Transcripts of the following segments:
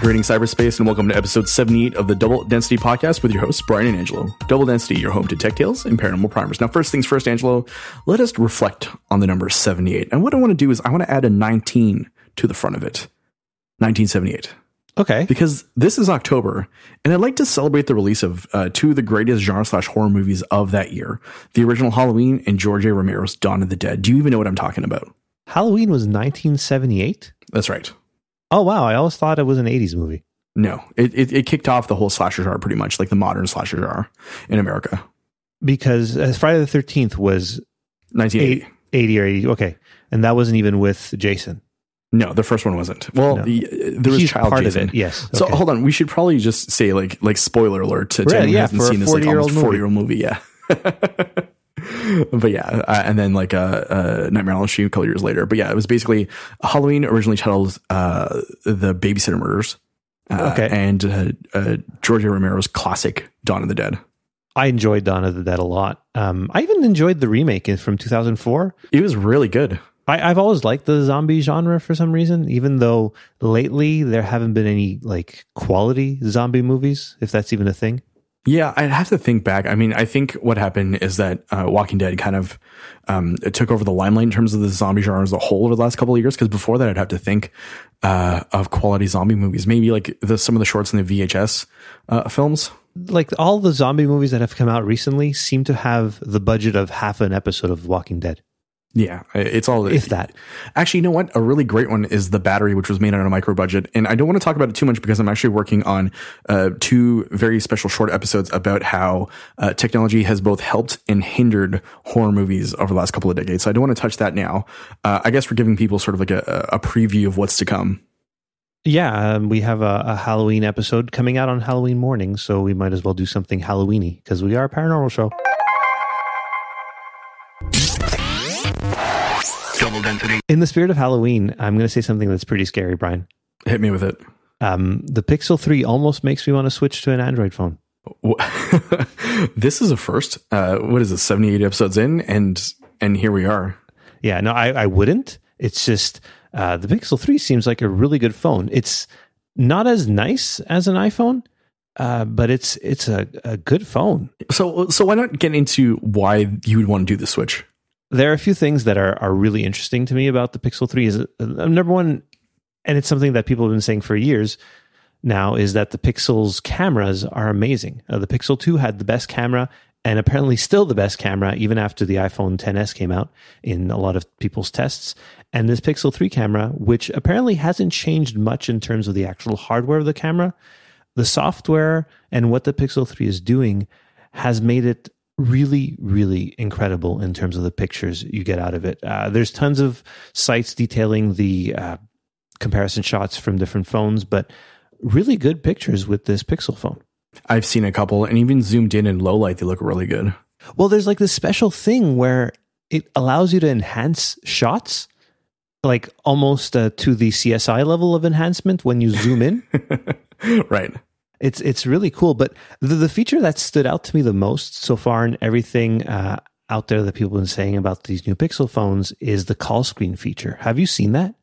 Greeting cyberspace and welcome to episode 78 of the Double Density podcast with your hosts, Brian and Angelo. Double Density, your home to tech tales and paranormal primers. Now, first things first, Angelo, let us reflect on the number 78. And what I want to do is I want to add a 19 to the front of it. 1978. Okay. Because this is October, and I'd like to celebrate the release of uh, two of the greatest genre slash horror movies of that year the original Halloween and George A. Romero's Dawn of the Dead. Do you even know what I'm talking about? Halloween was 1978. That's right. Oh wow! I always thought it was an '80s movie. No, it, it, it kicked off the whole slasher genre pretty much, like the modern slasher genre in America. Because uh, Friday the Thirteenth was 1980. 80 or 80. Okay, and that wasn't even with Jason. No, the first one wasn't. Well, No. the, there was He's child part Jason. of it. Yes. So hold on, we should probably just say like like spoiler alert to, Right, anyone who yeah, hasn't seen this like almost forty year old movie. Yeah. but yeah, uh, and then like uh, uh, Nightmare on Elm Street a couple years later. But yeah, it was basically Halloween originally titled uh, the Babysitter Murders. Uh, Okay. and uh, uh, George Romero's classic Dawn of the Dead. I enjoyed Dawn of the Dead a lot. Um, I even enjoyed the remake from 2004. It was really good. I, I've always liked the zombie genre for some reason, even though lately there haven't been any like quality zombie movies, if that's even a thing. Yeah, I'd have to think back. I mean, I think what happened is that uh, Walking Dead kind of um, it took over the limelight in terms of the zombie genre as a whole over the last couple of years. Because before that, I'd have to think uh, of quality zombie movies, maybe like the, some of the shorts in the VHS uh, films. Like all the zombie movies that have come out recently seem to have the budget of half an episode of Walking Dead, Yeah, it's all if that. Actually, you know what? A really great one is the battery, which was made on a micro budget. And I don't want to talk about it too much because I'm actually working on uh, two very special short episodes about how uh, technology has both helped and hindered horror movies over the last couple of decades. So I don't want to touch that now. Uh, I guess we're giving people sort of like a, a preview of what's to come. Yeah, um, we have a, a Halloween episode coming out on Halloween morning, so we might as well do something Halloweeny because we are a paranormal show. Double density. In the spirit of Halloween, I'm going to say something that's pretty scary, Brian. Hit me with it. Um, the Pixel 3 almost makes me want to switch to an Android phone. this is a first. Uh, what is this? 78 episodes in, and and here we are. Yeah, no, I, I wouldn't. It's just uh, the Pixel 3 seems like a really good phone. It's not as nice as an iPhone, uh, but it's it's a, a good phone. So so why not get into why you would want to do the switch? There are a few things that are are really interesting to me about the Pixel 3 is uh, number one and it's something that people have been saying for years now is that the Pixel's cameras are amazing. Uh, the Pixel 2 had the best camera and apparently still the best camera even after the iPhone 10s came out in a lot of people's tests. And this Pixel 3 camera, which apparently hasn't changed much in terms of the actual hardware of the camera, the software and what the Pixel 3 is doing has made it really, really incredible in terms of the pictures you get out of it. Uh, there's tons of sites detailing the uh, comparison shots from different phones, but really good pictures with this Pixel phone. I've seen a couple, and even zoomed in in low light, they look really good. Well, there's like this special thing where it allows you to enhance shots, like almost uh, to the CSI level of enhancement when you zoom in. right. It's it's really cool. But the, the feature that stood out to me the most so far in everything uh, out there that people have been saying about these new Pixel phones is the call screen feature. Have you seen that?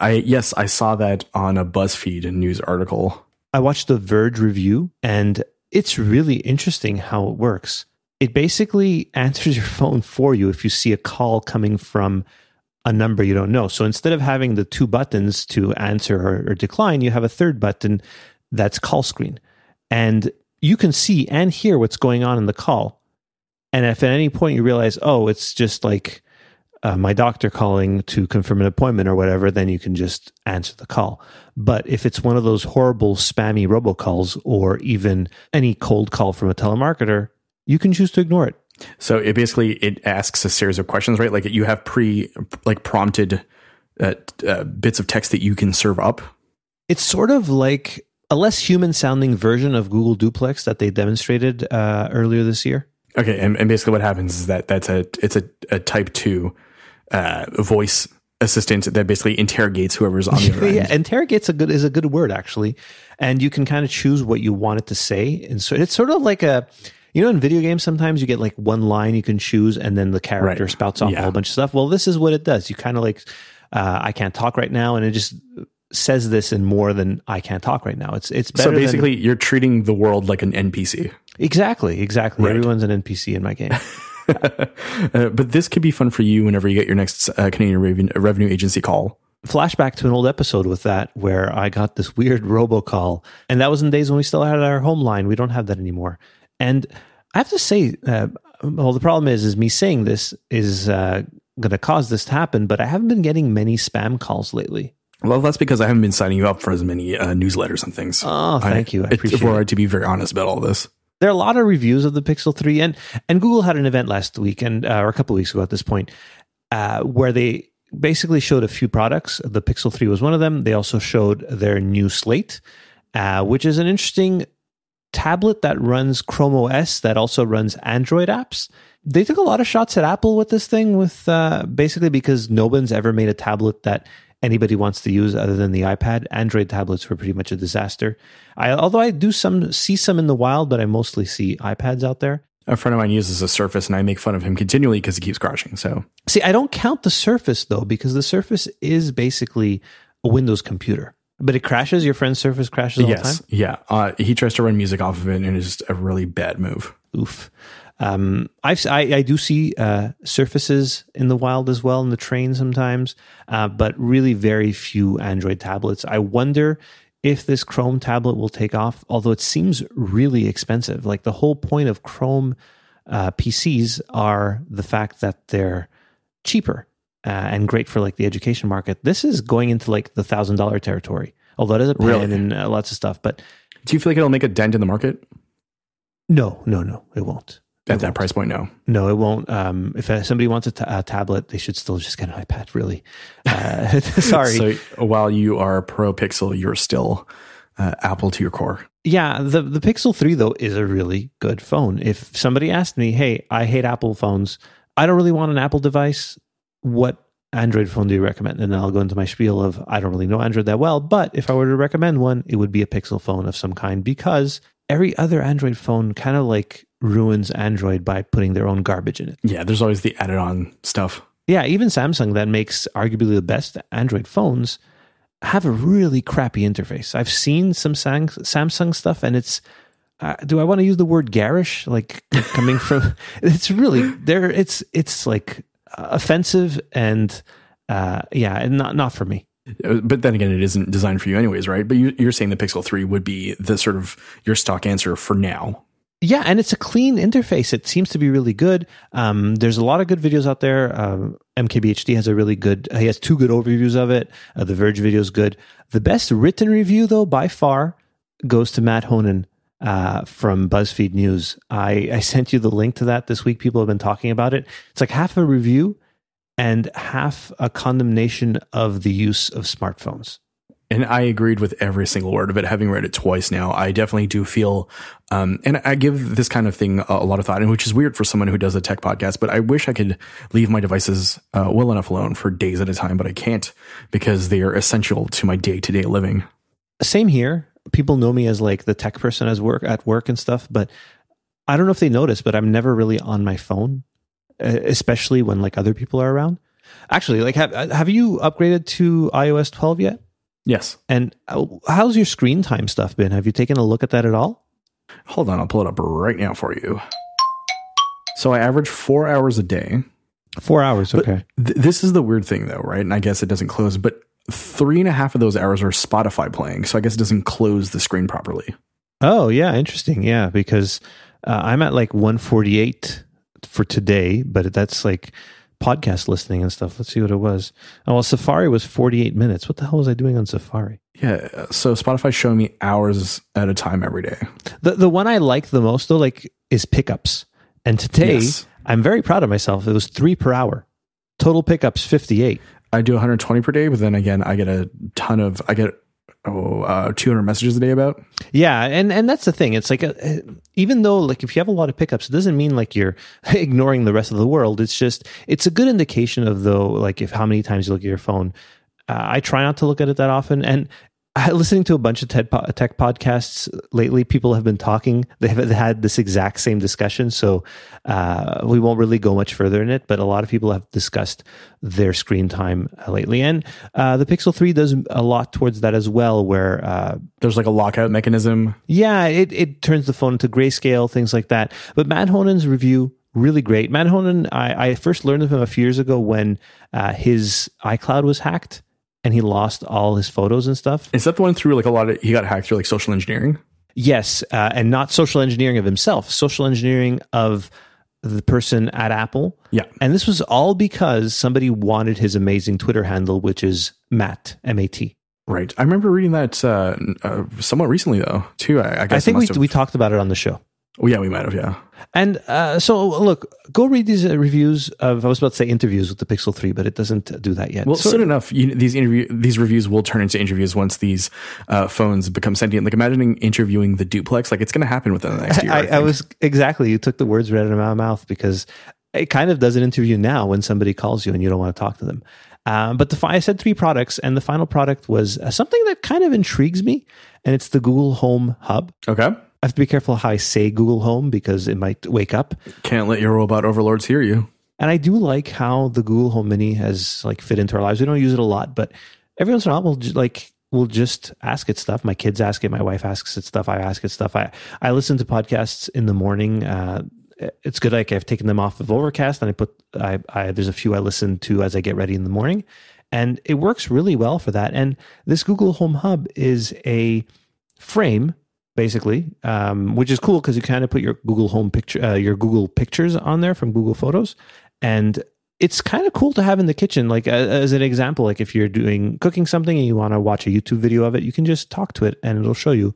I yes, I saw that on a BuzzFeed news article. I watched the Verge review, and it's really interesting how it works. It basically answers your phone for you if you see a call coming from a number you don't know. So instead of having the two buttons to answer or, or decline, you have a third button that's call screen. And you can see and hear what's going on in the call. And if at any point you realize, oh, it's just like uh, my doctor calling to confirm an appointment or whatever, then you can just answer the call. But if it's one of those horrible spammy robocalls or even any cold call from a telemarketer, you can choose to ignore it. So it basically it asks a series of questions, right? Like you have pre like prompted uh, uh, bits of text that you can serve up. It's sort of like a less human sounding version of Google Duplex that they demonstrated uh, earlier this year. Okay, and, and basically what happens is that that's a it's a, a type two uh, voice assistant that basically interrogates whoever's on the other yeah, end. interrogate's a good is a good word actually, and you can kind of choose what you want it to say, and so it's sort of like a. You know, in video games, sometimes you get like one line you can choose, and then the character Right. spouts off Yeah. a whole bunch of stuff. Well, this is what it does. You kind of like, uh, I can't talk right now, and it just says this in more than I can't talk right now. It's it's better. So basically, than, you're treating the world like an NPC. Exactly, exactly. Right. Everyone's an NPC in my game. uh, but this could be fun for you whenever you get your next uh, Canadian revenue, revenue agency call. Flashback to an old episode with that where I got this weird robocall, and that was in days when we still had our home line. We don't have that anymore. And I have to say, uh, well, the problem is, is me saying this is uh, going to cause this to happen, but I haven't been getting many spam calls lately. Well, that's because I haven't been signing you up for as many uh, newsletters and things. Oh, thank I, you. I appreciate it. To be very honest about all this, there are a lot of reviews of the Pixel 3, and and Google had an event last week and uh, or a couple of weeks ago at this point, uh, where they basically showed a few products. The Pixel 3 was one of them. They also showed their new Slate, uh, which is an interesting tablet that runs Chrome OS that also runs Android apps. They took a lot of shots at Apple with this thing, with uh, basically because no one's ever made a tablet that anybody wants to use other than the iPad. Android tablets were pretty much a disaster. I, although I do some see some in the wild, but I mostly see iPads out there. A friend of mine uses a Surface, and I make fun of him continually because he keeps crashing. So, see, I don't count the Surface though, because the Surface is basically a Windows computer. But it crashes. Your friend's Surface crashes all yes, the time. Yeah, uh, he tries to run music off of it, and it's just a really bad move. Oof. Um, I've, I, I do see uh, surfaces in the wild as well in the train sometimes, uh, but really very few Android tablets. I wonder if this Chrome tablet will take off, although it seems really expensive. Like the whole point of Chrome uh, PCs are the fact that they're cheaper uh, and great for like the education market. This is going into like the thousand dollar territory, although it is a pen really? and uh, lots of stuff. But do you feel like it'll make a dent in the market? No, no, no, it won't at that price point no. No it won't. Um, if somebody wants a, t- a tablet they should still just get an ipad really. Uh, sorry. So while you are pro pixel you're still uh, apple to your core. Yeah the, the pixel 3 though is a really good phone. If somebody asked me hey i hate apple phones. I don't really want an apple device. What android phone do you recommend? And i'll go into my spiel of i don't really know android that well but if i were to recommend one it would be a pixel phone of some kind because every other android phone kind of like ruins Android by putting their own garbage in it. Yeah, there's always the added on stuff. Yeah, even Samsung that makes arguably the best Android phones have a really crappy interface. I've seen some Samsung stuff and it's uh, do I want to use the word garish like coming from it's really there it's it's like offensive and uh yeah, and not not for me. Uh, but then again, it isn't designed for you anyways, right? But you, are saying the Pixel 3 would be the sort of your stock answer for now. Yeah, and it's a clean interface. It seems to be really good. Um, there's a lot of good videos out there. Um, MKBHD has a really good. He has two good overviews of it. Uh, the Verge video is good. The best written review, though, by far, goes to Matt Honan uh, from BuzzFeed News. I, I sent you the link to that this week. People have been talking about it. It's like half a review and half a condemnation of the use of smartphones. And I agreed with every single word of it, having read it twice now. I definitely do feel, um, and I give this kind of thing a, lot of thought, and which is weird for someone who does a tech podcast, but I wish I could leave my devices uh, well enough alone for days at a time, but I can't because they are essential to my day to day living. Same here. People know me as like the tech person as work at work and stuff, but I don't know if they notice, but I'm never really on my phone, especially when like other people are around. Actually, like have have you upgraded to iOS 12 yet? Yes. And how's your screen time stuff been? Have you taken a look at that at all? Hold on, I'll pull it up right now for you. So I average four hours a day. Four hours, okay. Th- this is the weird thing, though, right? And I guess it doesn't close, but three and a half of those hours are Spotify playing. So I guess it doesn't close the screen properly. Oh, yeah, interesting. Yeah, because uh, I'm at like 148 for today, but that's like podcast listening and stuff. Let's see what it was. Oh, well, Safari was 48 minutes. What the hell was I doing on Safari? Yeah, so Spotify showing me hours at a time every day. The the one I like the most though, like, is pickups. And today, yes. I'm very proud of myself. It was three per hour. Total pickups 58. I do 120 per day, but then again, I get a ton of I get oh, uh, 200 messages a day about. Yeah, and and that's the thing. It's like a, even though like if you have a lot of pickups, it doesn't mean like you're ignoring the rest of the world. It's just it's a good indication of though like if how many times you look at your phone. Uh, I try not to look at it that often, and listening to a bunch of TED po- tech podcasts lately, people have been talking. They have had this exact same discussion. So uh, we won't really go much further in it, but a lot of people have discussed their screen time lately. And uh, the Pixel 3 does a lot towards that as well, where uh, There's like a lockout mechanism. yeah, it, it turns the phone into grayscale, things like that. But Matt Honan's review, really great. Matt Honen, I, I first learned of him a few years ago when uh, his iCloud was hacked and he lost all his photos and stuff. Is that the one through like a lot of he got hacked through like social engineering? Yes, uh, and not social engineering of himself, social engineering of the person at Apple. Yeah. And this was all because somebody wanted his amazing Twitter handle, which is Matt, M A T. Right. I remember reading that uh, uh, somewhat recently though too. I, I guess I think we, have- we talked about it on the show. Oh, yeah, we might have. Yeah. And uh, so, look, go read these uh, reviews of. I was about to say interviews with the Pixel Three, but it doesn't do that yet. Well, So- soon enough, you, these interview these reviews will turn into interviews once these uh, phones become sentient. Like imagining interviewing the duplex, like it's going to happen within the next year. I, I think. was exactly. You took the words right out of my mouth because it kind of does an interview now when somebody calls you and you don't want to talk to them. Um, but the I said three products, and the final product was uh, something that kind of intrigues me, and it's the Google Home Hub. okay. I have to be careful how I say Google Home because it might wake up. Can't let your robot overlords hear you. And I do like how the Google Home Mini has like fit into our lives. We don't use it a lot, but every once in a while we'll ju- like we'll just ask it stuff. My kids ask it, my wife asks it stuff, I ask it stuff. I I listen to podcasts in the morning. Uh, it's good. Like I've taken them off of Overcast, and I put I, I there's a few I listen to as I get ready in the morning, and it works really well for that. And this Google Home Hub is a frame basically, um, which is cool because you kind of put your Google Home picture, uh, your Google Pictures on there from Google Photos, and it's kind of cool to have in the kitchen. Like uh, as an example, like if you're doing cooking something and you want to watch a YouTube video of it, you can just talk to it and it'll show you.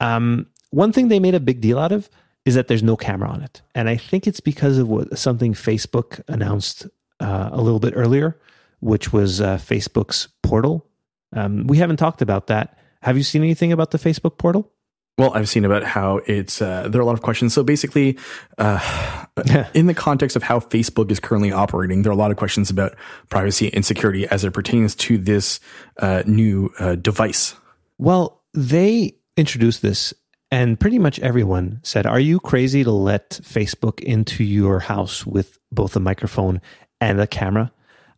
Um, one thing they made a big deal out of is that there's no camera on it, and I think it's because of what something Facebook announced uh, a little bit earlier, which was uh, Facebook's portal. Um, we haven't talked about that. Have you seen anything about the Facebook portal? Well, I've seen about how it's uh, there are a lot of questions. So basically, uh, in the context of how Facebook is currently operating, there are a lot of questions about privacy and security as it pertains to this uh, new uh, device. Well, they introduced this, and pretty much everyone said, Are you crazy to let Facebook into your house with both a microphone and a camera?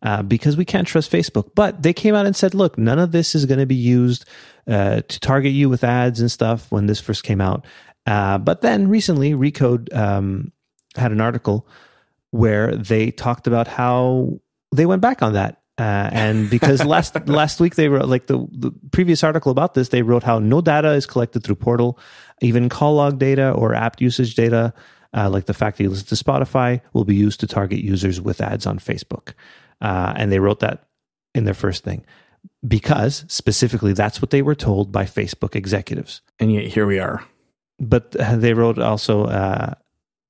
Uh, because we can't trust Facebook. But they came out and said, Look, none of this is going to be used uh, to target you with ads and stuff when this first came out. Uh, but then recently, Recode um, had an article where they talked about how they went back on that. Uh, and because last last week they wrote like the, the previous article about this, they wrote how no data is collected through Portal, even call log data or app usage data, uh, like the fact that you listen to Spotify, will be used to target users with ads on Facebook. Uh, and they wrote that in their first thing because specifically that's what they were told by Facebook executives. And yet here we are. But uh, they wrote also uh,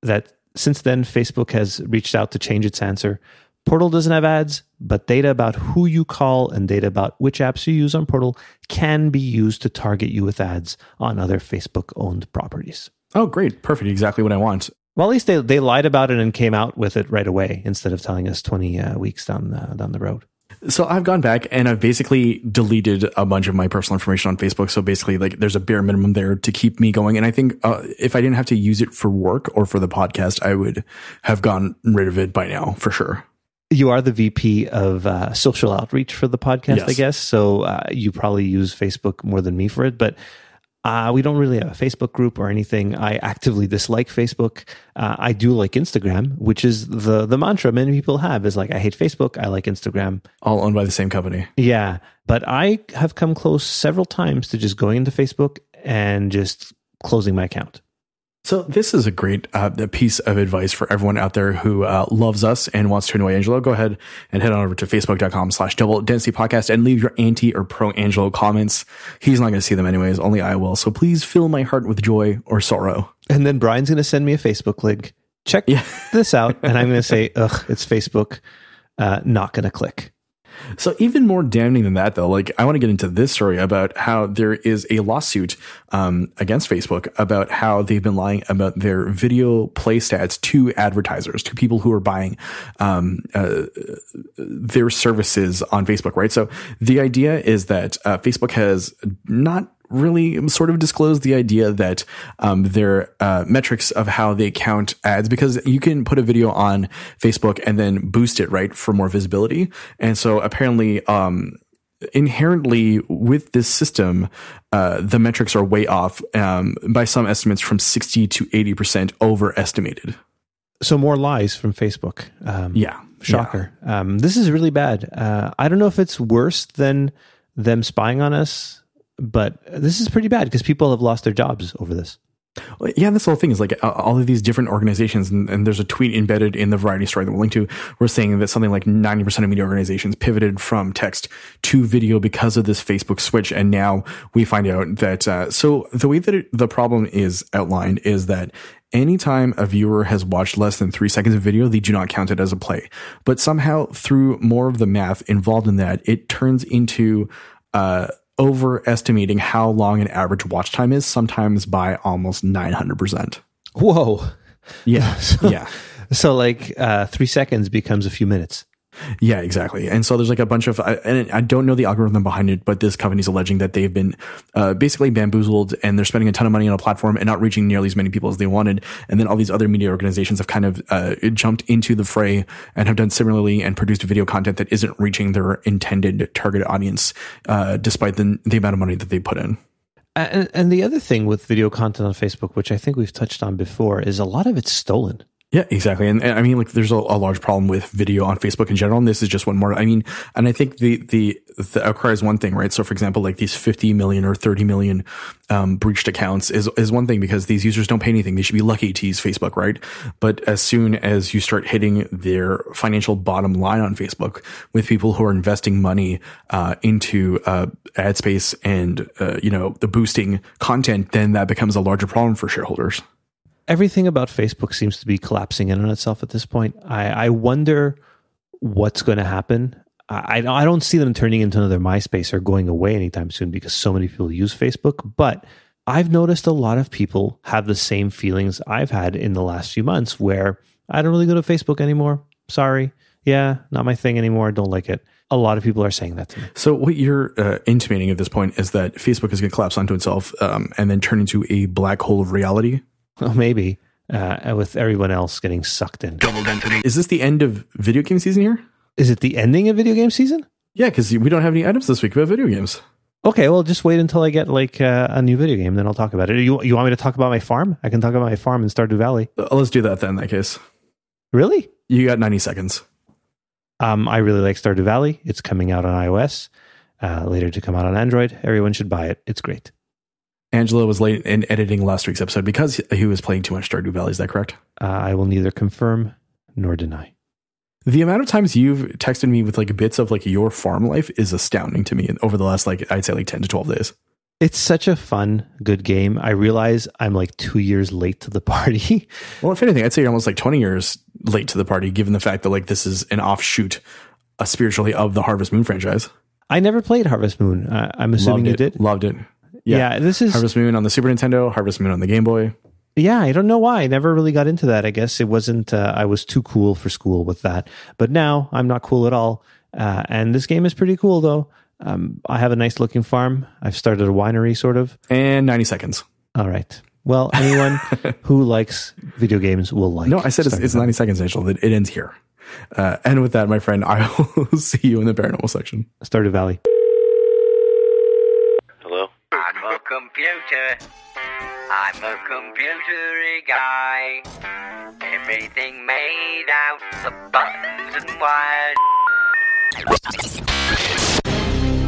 that since then, Facebook has reached out to change its answer. Portal doesn't have ads, but data about who you call and data about which apps you use on Portal can be used to target you with ads on other Facebook owned properties. Oh, great. Perfect. Exactly what I want. Well, at least they, they lied about it and came out with it right away instead of telling us 20 uh, weeks down, uh, down the road. So I've gone back and I've basically deleted a bunch of my personal information on Facebook. So basically, like, there's a bare minimum there to keep me going. And I think uh, if I didn't have to use it for work or for the podcast, I would have gotten rid of it by now for sure. You are the VP of uh, social outreach for the podcast, Yes. I guess. So uh, you probably use Facebook more than me for it, but uh, we don't really have a Facebook group or anything. I actively dislike Facebook. Uh, I do like Instagram, which is the the mantra many people have is like I hate Facebook, I like Instagram. All owned by the same company. Yeah, but I have come close several times to just going into Facebook and just closing my account. So this is a great uh, piece of advice for everyone out there who uh, loves us and wants to annoy Angelo. Go ahead and head on over to facebook.com slash double density podcast and leave your anti or pro Angelo comments. He's not going to see them anyways. Only I will. So please fill my heart with joy or sorrow. And then Brian's going to send me a Facebook link. Check Yeah. this out. And I'm going to say, ugh, it's Facebook. Uh, not going to click. So even more damning than that, though, like I want to get into this story about how there is a lawsuit um, against Facebook about how they've been lying about their video play stats to advertisers, to people who are buying um, uh, their services on Facebook. Right. So the idea is that uh, Facebook has not really sort of disclose the idea that um, their uh, metrics of how they count ads because you can put a video on Facebook and then boost it right for more visibility, and so apparently. Um, inherently with this system, uh, the metrics are way off um, by some estimates from 60 to 80% overestimated. So more lies from Facebook. Um, yeah. Shocker. Yeah. Um, this is really bad. Uh, I don't know if it's worse than them spying on us but this is pretty bad because people have lost their jobs over this. Yeah, this whole thing is like all of these different organizations, and, and, there's a tweet embedded in the variety story that we'll link to. We're saying that something like 90% of media organizations pivoted from text to video because of this Facebook switch. And now we find out that, uh, so the way that it, the problem is outlined is that anytime a viewer has watched less than three seconds of video, they do not count it as a play. But somehow through more of the math involved in that, it turns into, uh, overestimating how long an average watch time is, sometimes by almost 900%. Whoa. Yeah. so, yeah. So, like, uh, three seconds becomes a few minutes. Yeah, exactly. And so there's like a bunch of, and I don't know the algorithm behind it, but this company is alleging that they've been uh, basically bamboozled and they're spending a ton of money on a platform and not reaching nearly as many people as they wanted. And then all these other media organizations have kind of uh, jumped into the fray and have done similarly and produced video content that isn't reaching their intended target audience, uh, despite the, the amount of money that they put in. And, and the other thing with video content on Facebook, which I think we've touched on before, is a lot of it's stolen. Yeah, exactly. And, and, I mean, like, there's a, a, large problem with video on Facebook in general. And this is just one more. I mean, and I think the, the, the outcry is one thing, right? So, for example, like these 50 million or 30 million, um, breached accounts is, is one thing because these users don't pay anything. They should be lucky to use Facebook, right? But as soon as you start hitting their financial bottom line on Facebook with people who are investing money, uh, into, uh, ad space and, uh, you know, the boosting content, then that becomes a larger problem for shareholders everything about Facebook seems to be collapsing in on itself at this point. I, I wonder what's going to happen. I, I don't see them turning into another MySpace or going away anytime soon because so many people use Facebook. But I've noticed a lot of people have the same feelings I've had in the last few months where I don't really go to Facebook anymore. Sorry. Yeah, not my thing anymore. Don't like it. A lot of people are saying that to me. So, what you're uh, intimating at this point is that Facebook is going to collapse onto itself um, and then turn into a black hole of reality well, maybe uh, with everyone else getting sucked in. Double density. Is this the end of video game season here? Is it the ending of video game season? Yeah, because we don't have any items this week about video games. Okay, well, just wait until I get like uh, a new video game, then I'll talk about it. You you want me to talk about my farm? I can talk about my farm in Stardew Valley. Uh, let's do that then. In that case, really? You got ninety seconds. Um, I really like Stardew Valley. It's coming out on iOS, uh, later to come out on Android. Everyone should buy it. It's great. Angelo was late in editing last week's episode because he was playing too much Stardew Valley. Is that correct? Uh, I will neither confirm nor deny. The amount of times you've texted me with like bits of like your farm life is astounding to me over the last like I'd say like 10 to 12 days. It's such a fun, good game. I realize I'm like two years late to the party. well, if anything, I'd say you're almost like 20 years late to the party, given the fact that like this is an offshoot, uh, spiritually, of the Harvest Moon franchise. I never played Harvest Moon. Uh, I'm assuming Loved you it. did. Loved it. Yeah. yeah, this is Harvest Moon on the Super Nintendo, Harvest Moon on the Game Boy. Yeah, I don't know why. I never really got into that. I guess it wasn't, uh, I was too cool for school with that. But now I'm not cool at all. Uh, and this game is pretty cool, though. Um, I have a nice looking farm. I've started a winery, sort of. And 90 seconds. All right. Well, anyone who likes video games will like. It. No, I said it's, it's 90 seconds, Angel. It, it ends here. Uh, and with that, my friend, I will see you in the paranormal section. Stardew Valley computer. I'm a computer guy. Everything made out of buttons and wires.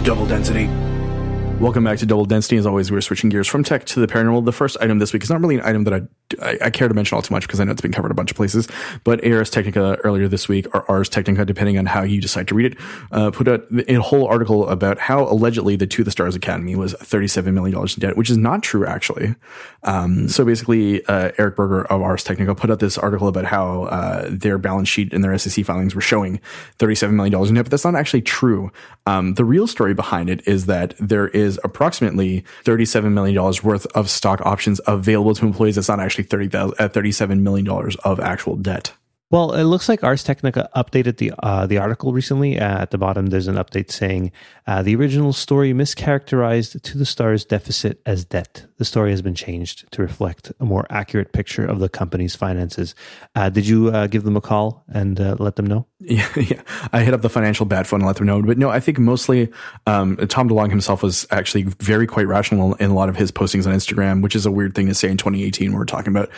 Double density. Welcome back to Double Density. As always, we're switching gears from tech to the paranormal. The first item this week is not really an item that I I, I care to mention all too much because I know it's been covered a bunch of places. But Ars Technica earlier this week, or Ars Technica, depending on how you decide to read it, uh, put out a whole article about how allegedly the To the Stars Academy was $37 million in debt, which is not true, actually. Um, so basically, uh, Eric Berger of Ars Technica put out this article about how uh, their balance sheet and their SEC filings were showing $37 million in debt, but that's not actually true. Um, the real story behind it is that there is approximately $37 million worth of stock options available to employees. That's not actually 30, uh, $37 million of actual debt. Well, it looks like Ars Technica updated the uh, the article recently. Uh, at the bottom, there's an update saying uh, the original story mischaracterized To the Stars deficit as debt. The story has been changed to reflect a more accurate picture of the company's finances. Uh, did you uh, give them a call and uh, let them know? Yeah, yeah, I hit up the financial bad phone and let them know. But no, I think mostly um, Tom DeLonge himself was actually very quite rational in a lot of his postings on Instagram, which is a weird thing to say in 2018 when we're talking about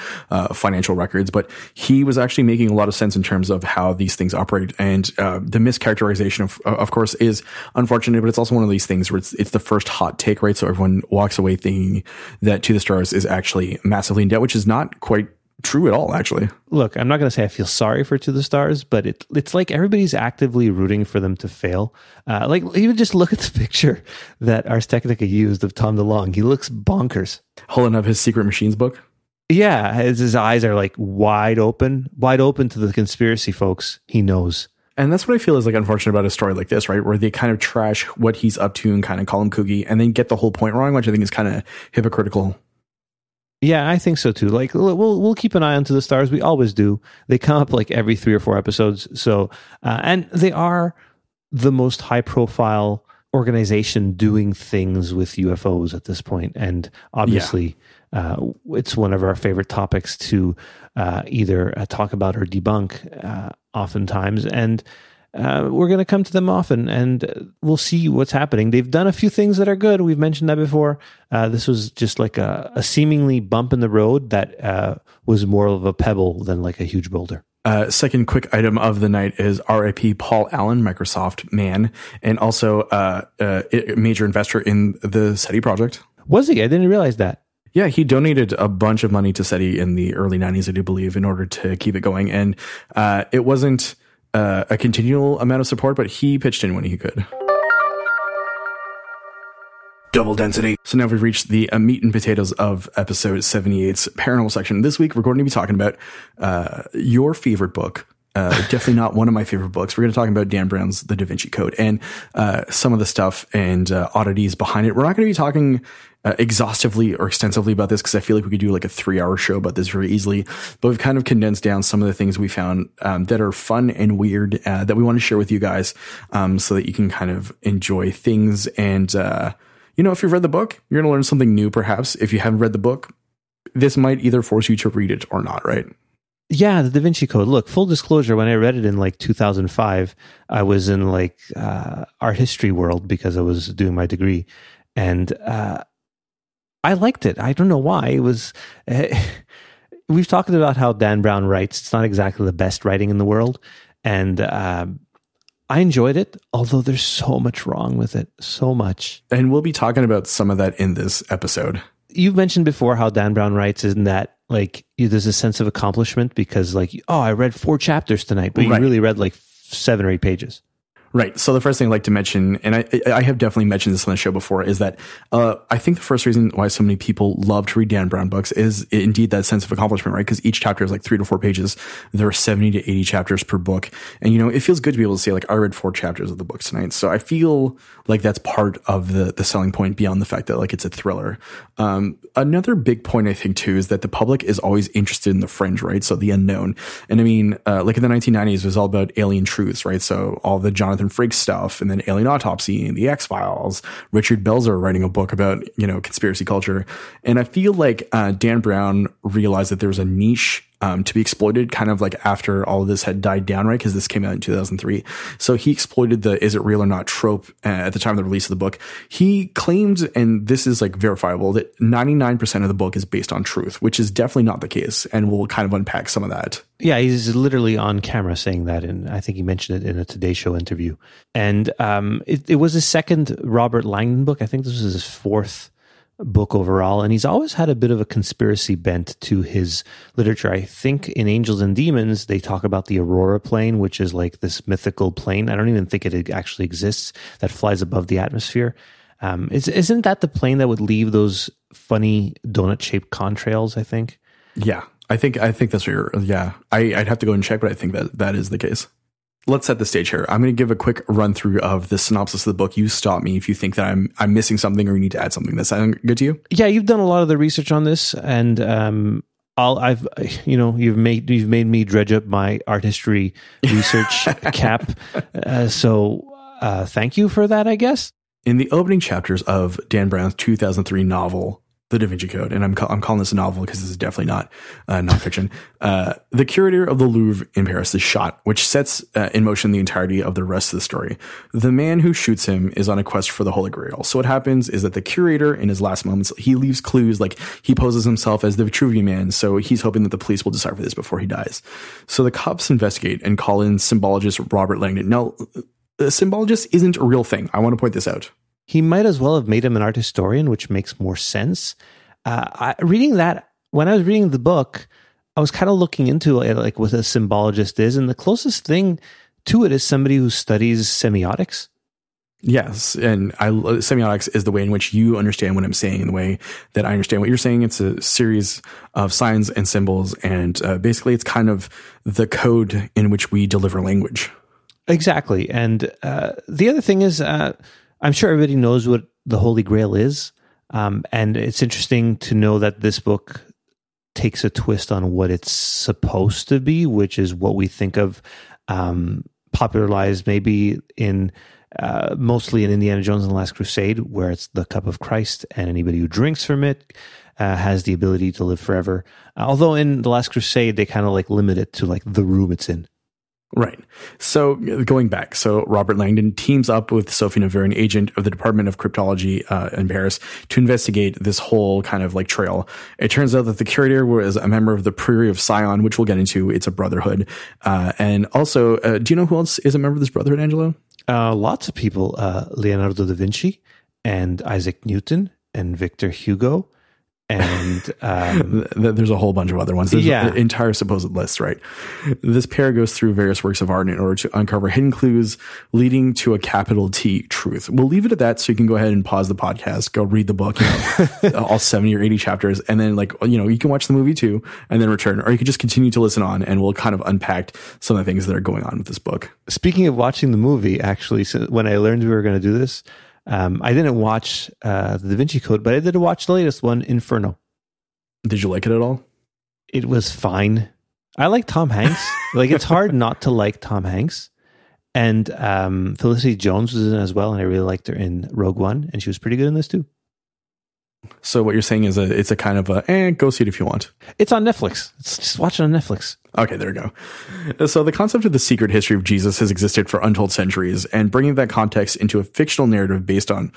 financial records. But he was actually making lot of sense in terms of how these things operate. And uh, the mischaracterization, of, of course, is unfortunate, but it's also one of these things where it's, it's the first hot take, right? So everyone walks away thinking that To the Stars is actually massively in debt, which is not quite true at all, actually. Look, I'm not going to say I feel sorry for To the Stars, but it, it's like everybody's actively rooting for them to fail. Uh, like, even just look at the picture that Ars Technica used of Tom DeLonge. He looks bonkers. Holding up his Sekret Machines book. Yeah, his, his eyes are like wide open, wide open to the conspiracy folks. He knows. And that's what I feel is like unfortunate about a story like this, right? Where they kind of trash what he's up to and kind of call him kooky and then get the whole point wrong, which I think is kind of hypocritical. Yeah, I think so too. Like we'll we'll keep an eye on to the stars. We always do. They come up like every three or four episodes. So uh, and they are the most high profile organization doing things with UFOs at this point, and obviously. Uh, it's one of our favorite topics to uh, either uh, talk about or debunk, uh, oftentimes. And uh, we're going to come to them often and we'll see what's happening. They've done a few things that are good. We've mentioned that before. Uh, this was just like a, a, seemingly bump in the road that uh, was more of a pebble than like a huge boulder. Uh, second quick item of the night is RIP Paul Allen, Microsoft man, and also uh, uh, a major investor in the SETI project. Was he? I didn't realize that. Yeah, he donated a bunch of money to SETI in the early 90s, I do believe, in order to keep it going. And uh, it wasn't uh, a continual amount of support, but he pitched in when he could. Double density. So now we've reached the uh, meat and potatoes of episode 78's paranormal section. This week, we're going to be talking about uh, your favorite book, uh, definitely not one of my favorite books. We're going to talk about Dan Brown's The Da Vinci Code and uh, some of the stuff and uh, oddities behind it. We're not going to be talking uh, exhaustively or extensively about this because I feel like we could do like a three hour show about this very easily. But we've kind of condensed down some of the things we found um, that are fun and weird uh, that we want to share with you guys um, so that you can kind of enjoy things. And, uh, you know, if you've read the book, you're going to learn something new perhaps. If you haven't read the book, this might either force you to read it or not, right? Yeah, the Da Vinci Code. Look, full disclosure, when I read it in like 2005, I was in like uh, art history world because I was doing my degree. And uh, I liked it. I don't know why. It was. Uh, we've talked about how Dan Brown writes. It's not exactly the best writing in the world. And um, I enjoyed it, although there's so much wrong with it. So much. And we'll be talking about some of that in this episode. You've mentioned before how Dan Brown writes, isn't that like there's a sense of accomplishment because like oh I read four chapters tonight, but you really read like seven or eight pages. Right. So the first thing I'd like to mention, and I, I have definitely mentioned this on the show before, is that uh, I think the first reason why so many people love to read Dan Brown books is indeed that sense of accomplishment, right? Because each chapter is like three to four pages. There are 70 to 80 chapters per book. And, you know, it feels good to be able to say, like, I read four chapters of the book tonight. So I feel like that's part of the, the selling point beyond the fact that, like, it's a thriller. Um, another big point, I think, too, is that the public is always interested in the fringe, right? So the unknown. And I mean, uh, like in the 1990s, it was all about alien truths, right? So all the Jonathan Frakes stuff and then Alien Autopsy and the X Files. Richard Belzer writing a book about, you know, conspiracy culture. And I feel like uh, Dan Brown realized that there was a niche um, to be exploited kind of like after all of this had died down, right? Because this came out in 2003. So he exploited the is it real or not trope uh, at the time of the release of the book. He claimed, and this is like verifiable, that 99% of the book is based on truth, which is definitely not the case. And we'll kind of unpack some of that. Yeah, he's literally on camera saying that. And I think he mentioned it in a Today Show interview. And um, it, it was his second Robert Langdon book. I think this was his fourth book overall. And he's always had a bit of a conspiracy bent to his literature. I think in Angels and Demons, they talk about the Aurora plane, which is like this mythical plane. I don't even think it actually exists that flies above the atmosphere. Um, is, isn't that the plane that would leave those funny donut shaped contrails? I think. Yeah, I think I think that's what you're. Yeah, I, I'd have to go and check, but I think that that is the case. Let's set the stage here. I'm going to give a quick run through of the synopsis of the book. You stop me if you think that I'm I'm missing something or you need to add something. That sound good to you? Yeah, you've done a lot of the research on this, and um, I'll, I've, you know, you've made you've made me dredge up my art history research cap. Uh, so, uh, thank you for that. I guess in the opening chapters of Dan Brown's 2003 novel the Da Vinci Code, and I'm ca- I'm calling this a novel because this is definitely not uh, nonfiction. Uh, the curator of the Louvre in Paris is shot, which sets uh, in motion the entirety of the rest of the story. The man who shoots him is on a quest for the Holy Grail. So what happens is that the curator, in his last moments, he leaves clues like he poses himself as the Vitruvian Man. So he's hoping that the police will decipher this before he dies. So the cops investigate and call in symbologist Robert Langdon. Now, a symbologist isn't a real thing. I want to point this out he might as well have made him an art historian, which makes more sense. Uh, I, reading that, when I was reading the book, I was kind of looking into it, like what a symbologist is, and the closest thing to it is somebody who studies semiotics. Yes, and I semiotics is the way in which you understand what I'm saying, and the way that I understand what you're saying. It's a series of signs and symbols, and uh, basically, it's kind of the code in which we deliver language. Exactly, and uh, the other thing is. I'm sure everybody knows what the Holy Grail is. Um, and it's interesting to know that this book takes a twist on what it's supposed to be, which is what we think of um, popularized maybe in uh, mostly in Indiana Jones and the Last Crusade, where it's the cup of Christ, and anybody who drinks from it uh, has the ability to live forever. Although in the Last Crusade, they kind of like limit it to like the room it's in. Right. So going back, so Robert Langdon teams up with Sophie Neveu, an agent of the Department of Cryptology uh, in Paris, to investigate this whole kind of like trail. It turns out that the curator was a member of the Priory of Sion, which we'll get into. It's a brotherhood. Uh, and also, uh, do you know who else is a member of this brotherhood, Angelo? Uh, lots of people. Uh, Leonardo da Vinci and Isaac Newton and Victor Hugo and um, there's a whole bunch of other ones. There's yeah. an entire supposed list, right? This pair goes through various works of art in order to uncover hidden clues leading to a capital T truth. We'll leave it at that, so you can go ahead and pause the podcast, go read the book, you know, all seventy or eighty chapters, and then like you know you can watch the movie too, and then return, or you can just continue to listen on, and we'll kind of unpack some of the things that are going on with this book. Speaking of watching the movie, actually, so when I learned we were going to do this. Um, I didn't watch uh, the Da Vinci Code, but I did watch the latest one, Inferno. Did you like it at all? It was fine. I like Tom Hanks. like it's hard not to like Tom Hanks. And um, Felicity Jones was in as well, and I really liked her in Rogue One, and she was pretty good in this too. So what you're saying is a it's a kind of a eh, go see it if you want. It's on Netflix. It's just watch it on Netflix. Okay, there we go. So the concept of the secret history of Jesus has existed for untold centuries, and bringing that context into a fictional narrative based on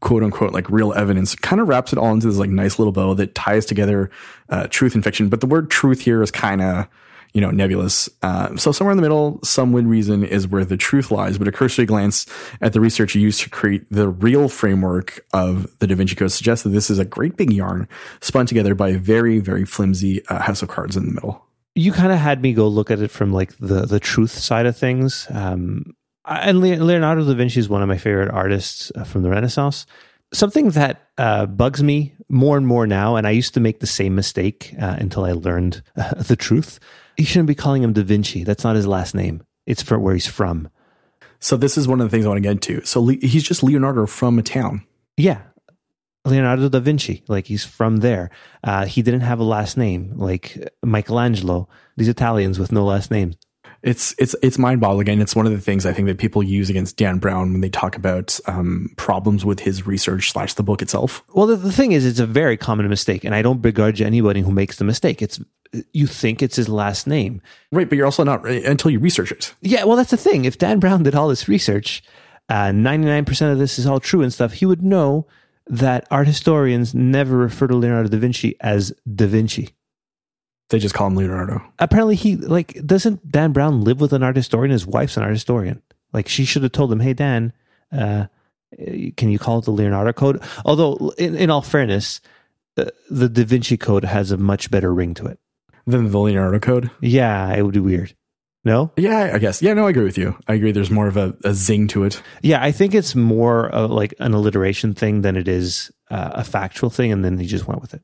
quote unquote like real evidence kind of wraps it all into this like nice little bow that ties together uh, truth and fiction. But the word truth here is kind of you know, nebulous. Uh, so somewhere in the middle, some would reason is where the truth lies. But a cursory glance at the research used to create the real framework of the Da Vinci Code suggests that this is a great big yarn spun together by a very, very flimsy uh, house of cards in the middle. You kind of had me go look at it from like the the truth side of things. Um, and Leonardo da Vinci is one of my favorite artists uh, from the Renaissance. Something that uh, bugs me more and more now, and I used to make the same mistake uh, until I learned uh, the truth, you shouldn't be calling him Da Vinci. That's not his last name. It's for where he's from. So this is one of the things I want to get into. So Le- he's just Leonardo from a town. Yeah, Leonardo da Vinci. Like he's from there. Uh, he didn't have a last name like Michelangelo. These Italians with no last names it's it's it's mind boggling, and it's one of the things I think that people use against Dan Brown when they talk about um, problems with his research slash the book itself. Well, the, the, thing is, it's a very common mistake, and I don't begrudge anybody who makes the mistake. It's you think it's his last name, right? But you're also not until you research it. Yeah, well, that's the thing. If Dan Brown did all this research, nine percent of this is all true and stuff, he would know that art historians never refer to Leonardo da Vinci as Da Vinci. They just call him Leonardo. Apparently, he like doesn't Dan Brown live with an art historian? His wife's an art historian. Like she should have told him, "Hey, Dan, uh, Uh, Can you call it the Leonardo Code? Although, in, in all fairness, uh, the Da Vinci Code has a much better ring to it. Then the Leonardo Code. Yeah, it would be weird. No? Yeah, I guess. Yeah, no, I agree with you. I agree. There's more of a, a zing to it. Yeah, I think it's more of like an alliteration thing than it is uh, a factual thing, and then he just went with it.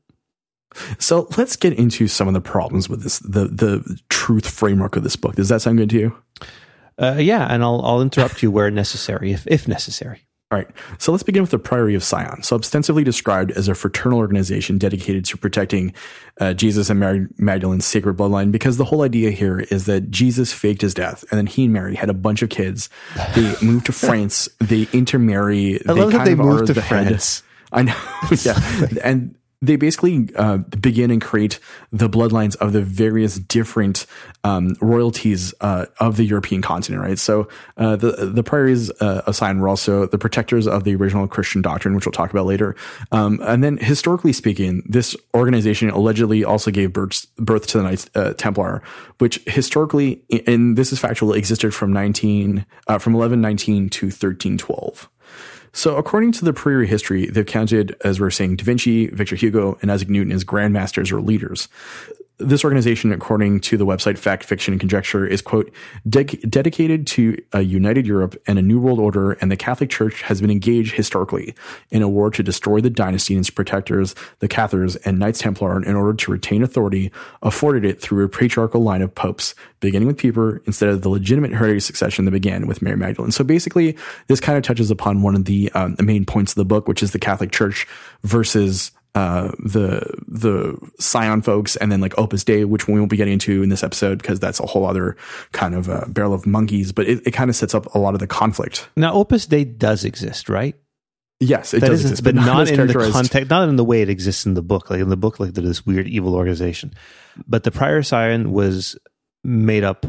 So let's get into some of the problems with this, the the truth framework of this book. Does that sound good to you? Uh, yeah, and I'll I'll interrupt you where necessary, if if necessary. All right. So let's begin with the Priory of Sion. So ostensibly described as a fraternal organization dedicated to protecting uh, Jesus and Mary Magdalene's sacred bloodline, because the whole idea here is that Jesus faked his death, and then he and Mary had a bunch of kids. They moved to France. They intermarry. I love that they moved to the head- France. I know. yeah. And they basically uh, begin and create the bloodlines of the various different um, royalties uh, of the European continent, right? So uh, the the priories uh, assigned were also the protectors of the original Christian doctrine, which we'll talk about later. Um, and then, historically speaking, this organization allegedly also gave birth, birth to the Knights uh, Templar, which historically, and this is factual, existed from nineteen uh, from eleven nineteen to thirteen twelve. So, according to the Priory history, they've counted, as we're saying, Da Vinci, Victor Hugo, and Isaac Newton as grandmasters or leaders. This organization, according to the website Fact, Fiction, and Conjecture, is, quote, "Dec- dedicated to a united Europe and a new world order, and the Catholic Church has been engaged historically in a war to destroy the dynasty and its protectors, the Cathars and Knights Templar, in order to retain authority afforded it through a patriarchal line of popes, beginning with Peter instead of the legitimate hereditary succession that began with Mary Magdalene. So basically, this kind of touches upon one of the, um, the main points of the book, which is the Catholic Church versus uh, the the Sion folks, and then like Opus Dei, which we won't be getting into in this episode because that's a whole other kind of uh, barrel of monkeys. But it, it kind of sets up a lot of the conflict. Now, Opus Dei does exist, right? Yes, it That does exist, but not as in the context, not in the way it exists in the book. Like in the book, like this weird evil organization. But the prior Sion was made up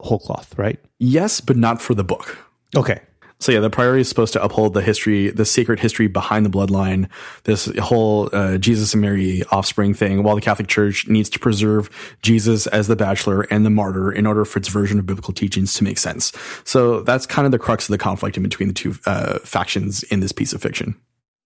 whole cloth, right? Yes, but not for the book. Okay. So yeah, the Priory is supposed to uphold the history, the sacred history behind the bloodline, this whole uh, Jesus and Mary offspring thing, while the Catholic Church needs to preserve Jesus as the bachelor and the martyr in order for its version of biblical teachings to make sense. So that's kind of the crux of the conflict in between the two uh, factions in this piece of fiction.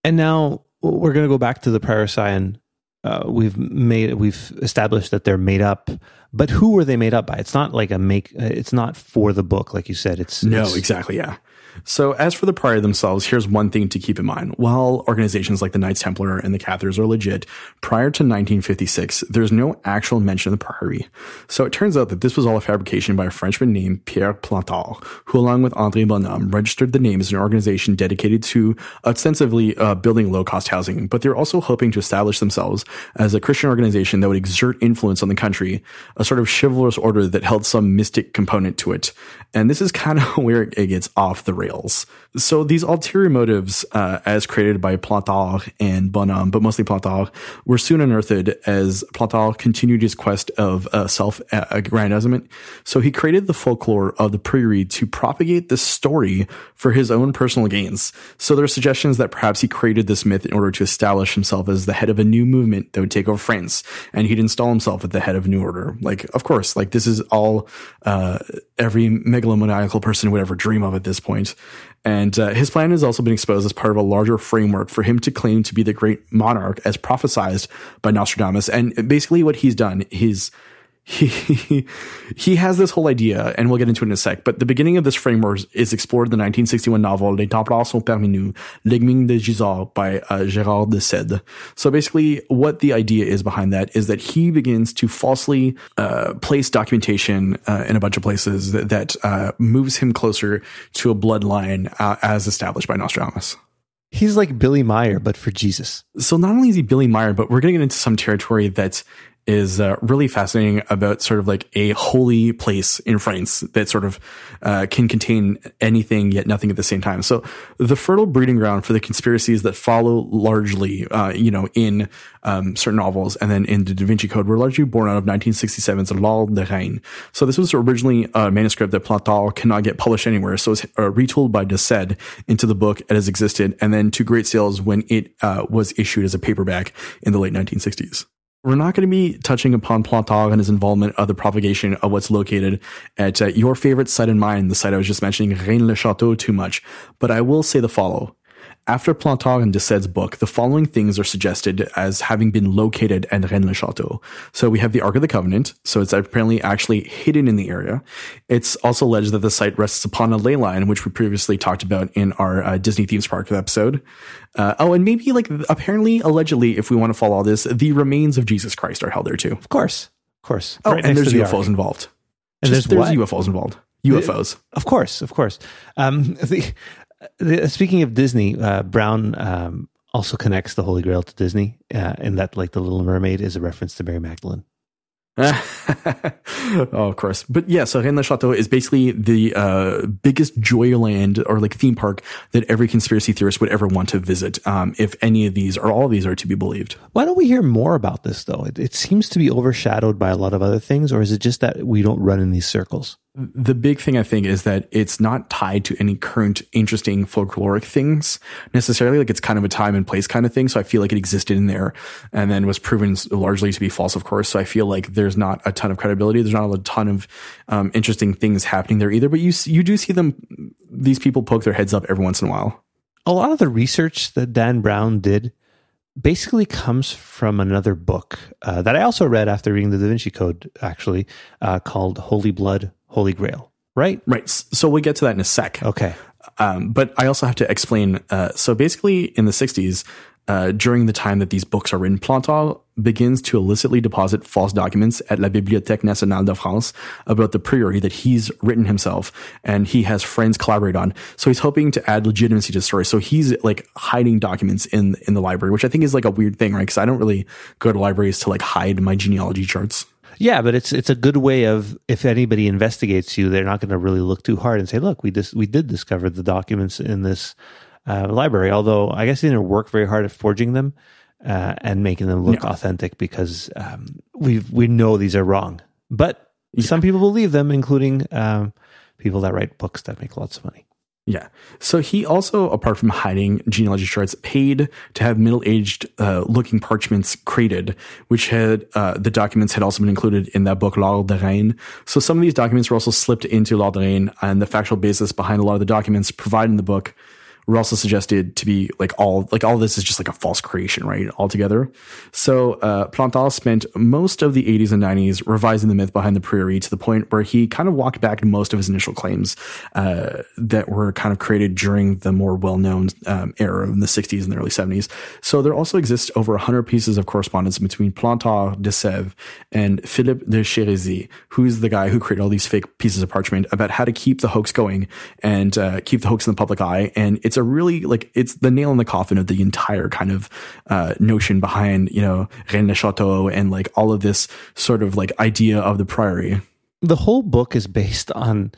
And now we're going to go back to the prior Sion. Uh, we've made we've established that they're made up, but who were they made up by? It's not like a make. It's not for the book, like you said. It's No, it's- exactly. Yeah. So as for the Priory themselves, here's one thing to keep in mind. While organizations like the Knights Templar and the Cathars are legit, prior to 1956, there's no actual mention of the Priory. So it turns out that this was all a fabrication by a Frenchman named Pierre Plantard, who along with André Bonhomme registered the name as an organization dedicated to ostensibly uh, building low-cost housing, but they're also hoping to establish themselves as a Christian organization that would exert influence on the country, a sort of chivalrous order that held some mystic component to it. And this is kind of where it gets off the rails. So these ulterior motives, uh, as created by Plantard and Bonhomme, but mostly Plantard, were soon unearthed as Plantard continued his quest of uh, self-aggrandizement. So he created the folklore of the priory to propagate this story for his own personal gains. So there are suggestions that perhaps he created this myth in order to establish himself as the head of a new movement that would take over France, and he'd install himself at the head of a new order. Like, of course, like this is all uh, every megalomaniacal person would ever dream of at this point. And uh, his plan has also been exposed as part of a larger framework for him to claim to be the great monarch as prophesized by Nostradamus. And basically, what he's done is he he has this whole idea, and we'll get into it in a sec. But the beginning of this framework is explored in the 1961 novel Les Templars sont parmi nous, L'Énigme de Gisors by uh, Gérard de Sède. So basically, what the idea is behind that is that he begins to falsely uh, place documentation uh, in a bunch of places that, that uh, moves him closer to a bloodline uh, as established by Nostradamus. He's like Billy Meier, but for Jesus. So not only is he Billy Meier, but we're getting into some territory that is uh, really fascinating about sort of like a holy place in France that sort of uh, can contain anything yet nothing at the same time. So the fertile breeding ground for the conspiracies that follow largely, uh, you know, in um, certain novels and then in the Da Vinci Code were largely born out of 1967's L'Ordre de Rennes. So this was originally a manuscript that Plantard cannot get published anywhere. So it's uh, retooled by de Sède into the book as existed and then to great sales when it uh, was issued as a paperback in the late 1960s. We're not going to be touching upon Plantard and his involvement of the propagation of what's located at uh, your favorite site and mine, the site I was just mentioning, Rennes-le-Château, too much. But I will say the follow. After Plantard and de book, the following things are suggested as having been located at Rennes-le-Château. So we have the Ark of the Covenant. So it's apparently actually hidden in the area. It's also alleged that the site rests upon a ley line, which we previously talked about in our uh, Disney themes park episode. Uh, oh, and maybe like apparently, allegedly, if we want to follow all this, the remains of Jesus Christ are held there too. Of course, of course. Oh, Right and there's the UFOs involved. And Just- there's there's? UFOs involved. UFOs. Of course, of course. Um, the, speaking of Disney, uh, Brown um, also connects the Holy Grail to Disney, uh, in that like the Little Mermaid is a reference to Mary Magdalene. oh, of course. But yeah, so Rennes le Chateau is basically the uh, biggest joyland or like theme park that every conspiracy theorist would ever want to visit, um, if any of these or all of these are to be believed. Why don't we hear more about this though? It, it seems to be overshadowed by a lot of other things, or is it just that we don't run in these circles? The big thing I think is that it's not tied to any current interesting folkloric things necessarily. Like it's kind of a time and place kind of thing. So I feel like it existed in there and then was proven largely to be false, of course. So I feel like there's not a ton of credibility. There's not a ton of um, interesting things happening there either. But you you do see them. These people poke their heads up every once in a while. A lot of the research that Dan Brown did basically comes from another book uh, that I also read after reading the Da Vinci Code, actually, uh, called Holy Blood, Holy Grail. Right? Right. So we'll get to that in a sec. Okay. Um, but I also have to explain. Uh, so basically, in the 60s, uh, during the time that these books are written, Plantard begins to illicitly deposit false documents at La Bibliothèque Nationale de France about the priory that he's written himself and he has friends collaborate on. So he's hoping to add legitimacy to the story. So he's like hiding documents in in the library, which I think is like a weird thing, right? Because I don't really go to libraries to like hide my genealogy charts. Yeah, but it's it's a good way of if anybody investigates you, they're not going to really look too hard and say, "Look, we dis- we did discover the documents in this uh, library." Although I guess they didn't work very hard at forging them uh, and making them look authentic because um, we we know these are wrong. But some people believe them, including um, people that write books that make lots of money. Yeah. So he also, apart from hiding genealogy charts, paid to have middle-aged uh, looking parchments created, which had uh, the documents had also been included in that book, L'Ordre de Rennes. So some of these documents were also slipped into L'Ordre de Rennes, and the factual basis behind a lot of the documents provided in the book were also suggested to be like all like all this is just like a false creation, right? Altogether. So uh, Plantard spent most of the 80s and 90s revising the myth behind the Priory to the point where he kind of walked back most of his initial claims uh, that were kind of created during the more well-known um, era in the 60s and the early 70s. So there also exists over 100 pieces of correspondence between Plantard de Sède and Philippe de Chérisey, who's the guy who created all these fake pieces of parchment about how to keep the hoax going and uh, keep the hoax in the public eye. And it's a really like it's the nail in the coffin of the entire kind of uh, notion behind you know Rennes le Chateau and like all of this sort of like idea of the priory. the whole book is based on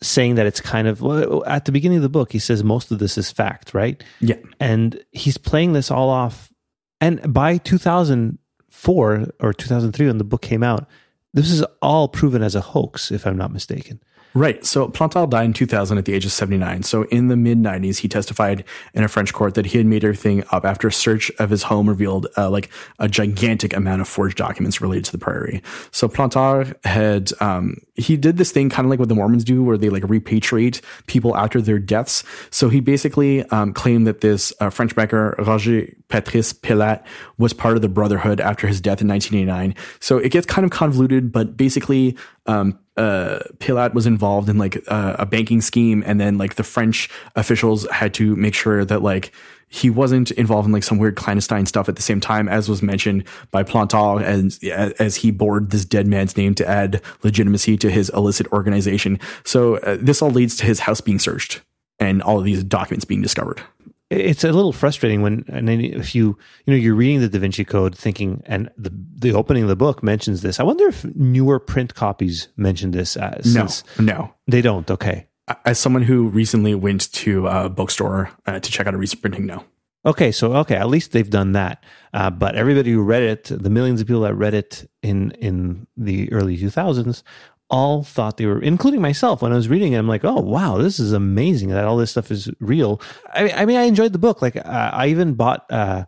saying that it's kind of well, at the beginning of the book he says most of this is fact right Yeah. and he's playing this all off and by 2004 or 2003 when the book came out this is all proven as a hoax if i'm not mistaken Right. So Plantard died in 2000 at the age of 79. So in the mid 90s, he testified in a French court that he had made everything up after a search of his home revealed uh, like a gigantic amount of forged documents related to the Priory. So Plantard had, um, he did this thing kind of like what the Mormons do where they like repatriate people after their deaths. So he basically um, claimed that this uh, French banker, Roger Patrice Pelat, was part of the Brotherhood after his death in 1989. So it gets kind of convoluted, but basically, um, uh, Pelat was involved in like uh, a banking scheme, and then like the French officials had to make sure that like he wasn't involved in like some weird clandestine stuff at the same time, as was mentioned by Plantard, as as he bore this dead man's name to add legitimacy to his illicit organization. So uh, this all leads to his house being searched and all of these documents being discovered. It's a little frustrating when and if you you know you're reading the da vinci code thinking and the the opening of the book mentions this i wonder if newer print copies mention this as No, no. they don't okay As someone who recently went to a bookstore uh, to check out a recent printing, no. Okay, so okay, at least they've done that. Uh, but everybody who read it, the millions of people that read it in in the early 2000s, all thought they were, including myself. When I was reading it, I'm like, oh wow, this is amazing that all this stuff is real. I, I mean, I enjoyed the book. Like, uh, I even bought uh,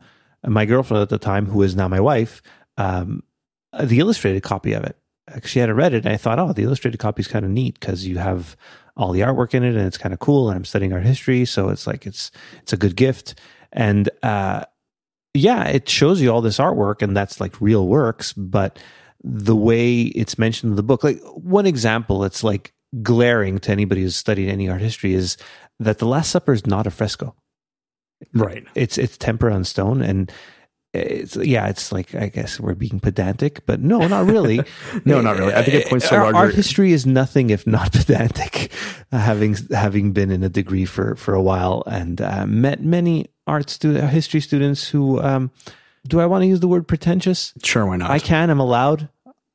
my girlfriend at the time, who is now my wife, um, the illustrated copy of it. She hadn't read it, and I thought, oh, the illustrated copy is kind of neat because you have all the artwork in it, and it's kind of cool. And I'm studying art history, so it's like it's it's a good gift. And uh, yeah, it shows you all this artwork, and that's like real works. But the way it's mentioned in the book, like one example, it's like glaring to anybody who's studied any art history is that the Last Supper is not a fresco. Right. It's it's tempera on stone, and it's yeah, it's like I guess we're being pedantic, but no, not really. no, not really. I think it points to Our larger. art history is nothing if not pedantic. Uh, having having been in a degree for for a while and uh, met many art student history students who um, do I want to use the word pretentious? sure, why not? I can. I'm allowed.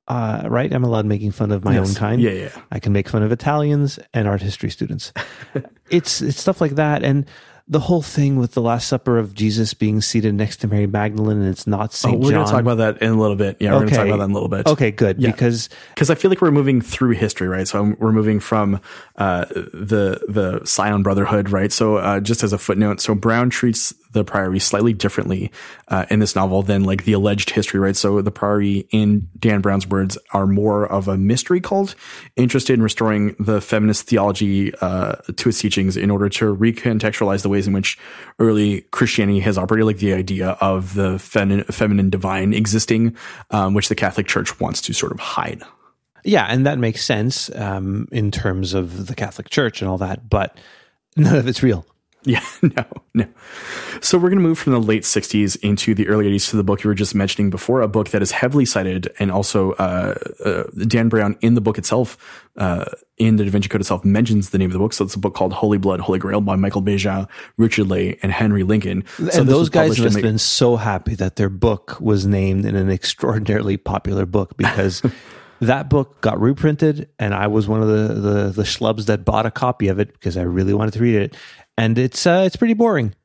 Uh, right? I'm allowed making fun of my Yes. own kind. Yeah, yeah. I can make fun of Italians and art history students. it's it's stuff like that, and the whole thing with the Last Supper of Jesus being seated next to Mary Magdalene, and it's not Oh, Saint we're going to talk about that in a little bit. Yeah, we're going to talk about that in a little bit. Okay, good Yeah. because because I feel like we're moving through history, right? So I'm- we're moving from uh, the the Sion Brotherhood, right? So uh, just as a footnote, so Brown treats the Priory slightly differently uh, in this novel than like the alleged history, right? So the Priory, in Dan Brown's words, are more of a mystery cult, interested in restoring the feminist theology uh, to its teachings in order to recontextualize the ways in which early Christianity has operated, like the idea of the feminine, feminine divine existing, um, which the Catholic Church wants to sort of hide. yeah, and that makes sense um, in terms of the Catholic Church and all that, but none of it's real. Yeah, no, no. So we're going to move from the late 60s into the early 80s to the book you were just mentioning before, a book that is heavily cited and also uh, uh, Dan Brown in the book itself, uh, in the Da Vinci Code itself, mentions the name of the book. So it's a book called Holy Blood, Holy Grail by Michael Baigent, Richard Leigh, and Henry Lincoln. So and those guys must have been so happy that their book was named in an extraordinarily popular book because that book got reprinted, and I was one of the, the the schlubs that bought a copy of it because I really wanted to read it, and it's uh, it's pretty boring.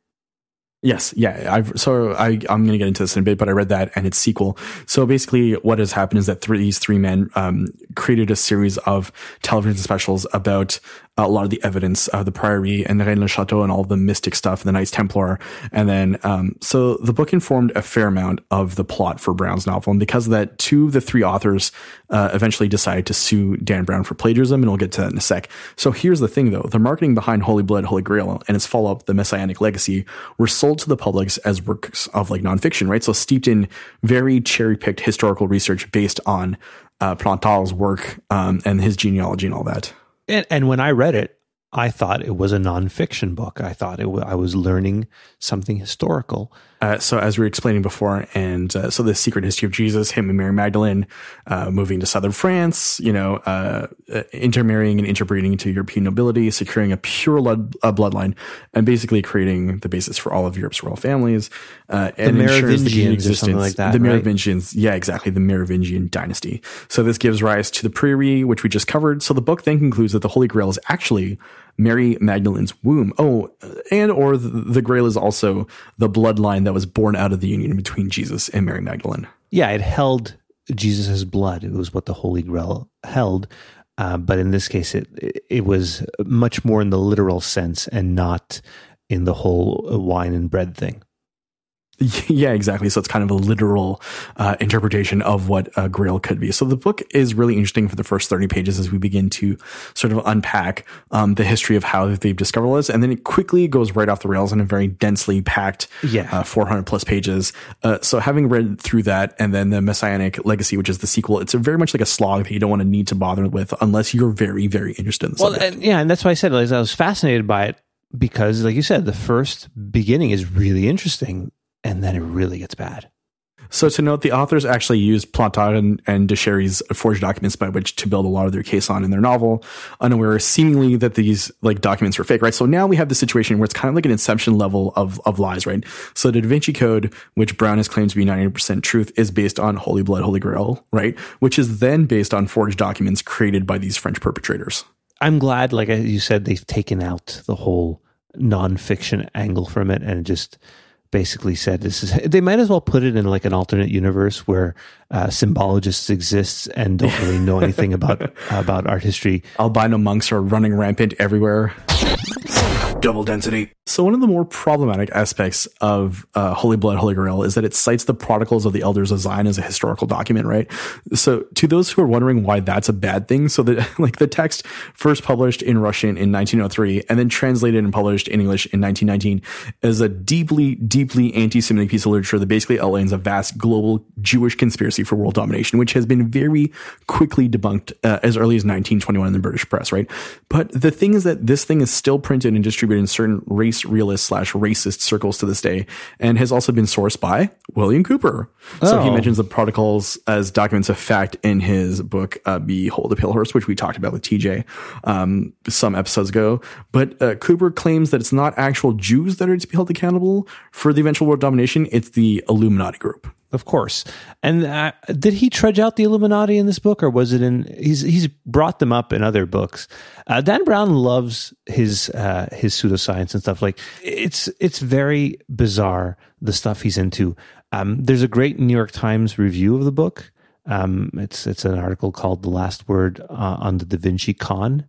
Yes, yeah. I've so I I'm going to get into this in a bit, but I read that and its sequel. So basically, what has happened is that three, these three men um, created a series of television specials about a lot of the evidence of the Priory and the le Chateau and all the mystic stuff, the Knights Templar, and then um, so the book informed a fair amount of the plot for Brown's novel, and because of that, two of the three authors uh, eventually decided to sue Dan Brown for plagiarism, and we'll get to that in a sec. So here's the thing, though: the marketing behind Holy Blood, Holy Grail, and its follow-up, The Messianic Legacy, were sold to the public as works of like nonfiction, right? So steeped in very cherry-picked historical research based on uh, Plantard's work um, and his genealogy and all that. And, and when I read it, I thought it was a nonfiction book. I thought it w- I was learning something historical. Uh, so as we were explaining before, and uh, so the secret history of Jesus, him and Mary Magdalene, uh, moving to southern France, you know, uh, uh, intermarrying and interbreeding into European nobility, securing a pure blood, uh, bloodline, and basically creating the basis for all of Europe's royal families. Uh, and the Merovingians or something like that, The right? Merovingians, yeah, exactly, the Merovingian dynasty. So this gives rise to the Priory, which we just covered. So the book then concludes that the Holy Grail is actually Mary Magdalene's womb. Oh, and or the, the Grail is also the bloodline that was born out of the union between Jesus and Mary Magdalene. Yeah, it held Jesus' blood. It was what the Holy Grail held. Uh, but in this case, it it was much more in the literal sense and not in the whole wine and bread thing. Yeah, exactly. So it's kind of a literal uh, interpretation of what a grail could be. So the book is really interesting for the first 30 pages as we begin to sort of unpack um, the history of how they've discovered this. And then it quickly goes right off the rails in a very densely packed Yeah. uh, 400 plus pages. Uh, so having read through that and then the Messianic Legacy, which is the sequel, it's a very much like a slog that you don't want to need to bother with unless you're very, very interested in the Well, subject. and, yeah, and that's why I said like, I was fascinated by it because, like you said, the first beginning is really interesting, and then it really gets bad. So to note, the authors actually used Plantard and, and de Cherry's forged documents by which to build a lot of their case on in their novel, unaware seemingly that these like documents were fake, right? So now we have the situation where it's kind of like an inception level of, of lies, right? So the Da Vinci Code, which Brown has claimed to be 90% truth, is based on Holy Blood, Holy Grail, right? Which is then based on forged documents created by these French perpetrators. I'm glad, like you said, they've taken out the whole nonfiction angle from it and just basically said this is. They might as well put it in like an alternate universe where uh, symbologists exist and don't really know anything about about art history. Albino monks are running rampant everywhere. Double density. So one of the more problematic aspects of uh, Holy Blood, Holy Grail is that it cites the Protocols of the Elders of Zion as a historical document, right? So to those who are wondering why that's a bad thing, so that like the text first published in Russian in 1903 and then translated and published in English in 1919 is a deeply, deeply anti-Semitic piece of literature that basically outlines a vast global Jewish conspiracy for world domination, which has been very quickly debunked uh, as early as 1921 in the British press, right? But the thing is that this thing is still printed and distributed in certain race realist slash racist circles to this day and has also been sourced by William Cooper. So he Oh. mentions the protocols as documents of fact in his book, uh, Behold the Pale Horse, which we talked about with TJ um, some episodes ago. But uh, Cooper claims that it's not actual Jews that are to be held accountable for the eventual world domination, it's the Illuminati group. Of course. And uh, did he trudge out the Illuminati in this book, or was it in? He's he's brought them up in other books. Uh, Dan Brown loves his uh, his pseudoscience and stuff. Like it's it's very bizarre the stuff he's into. Um, there's a great New York Times review of the book. Um, it's it's an article called "The Last Word uh, on the Da Vinci Con,"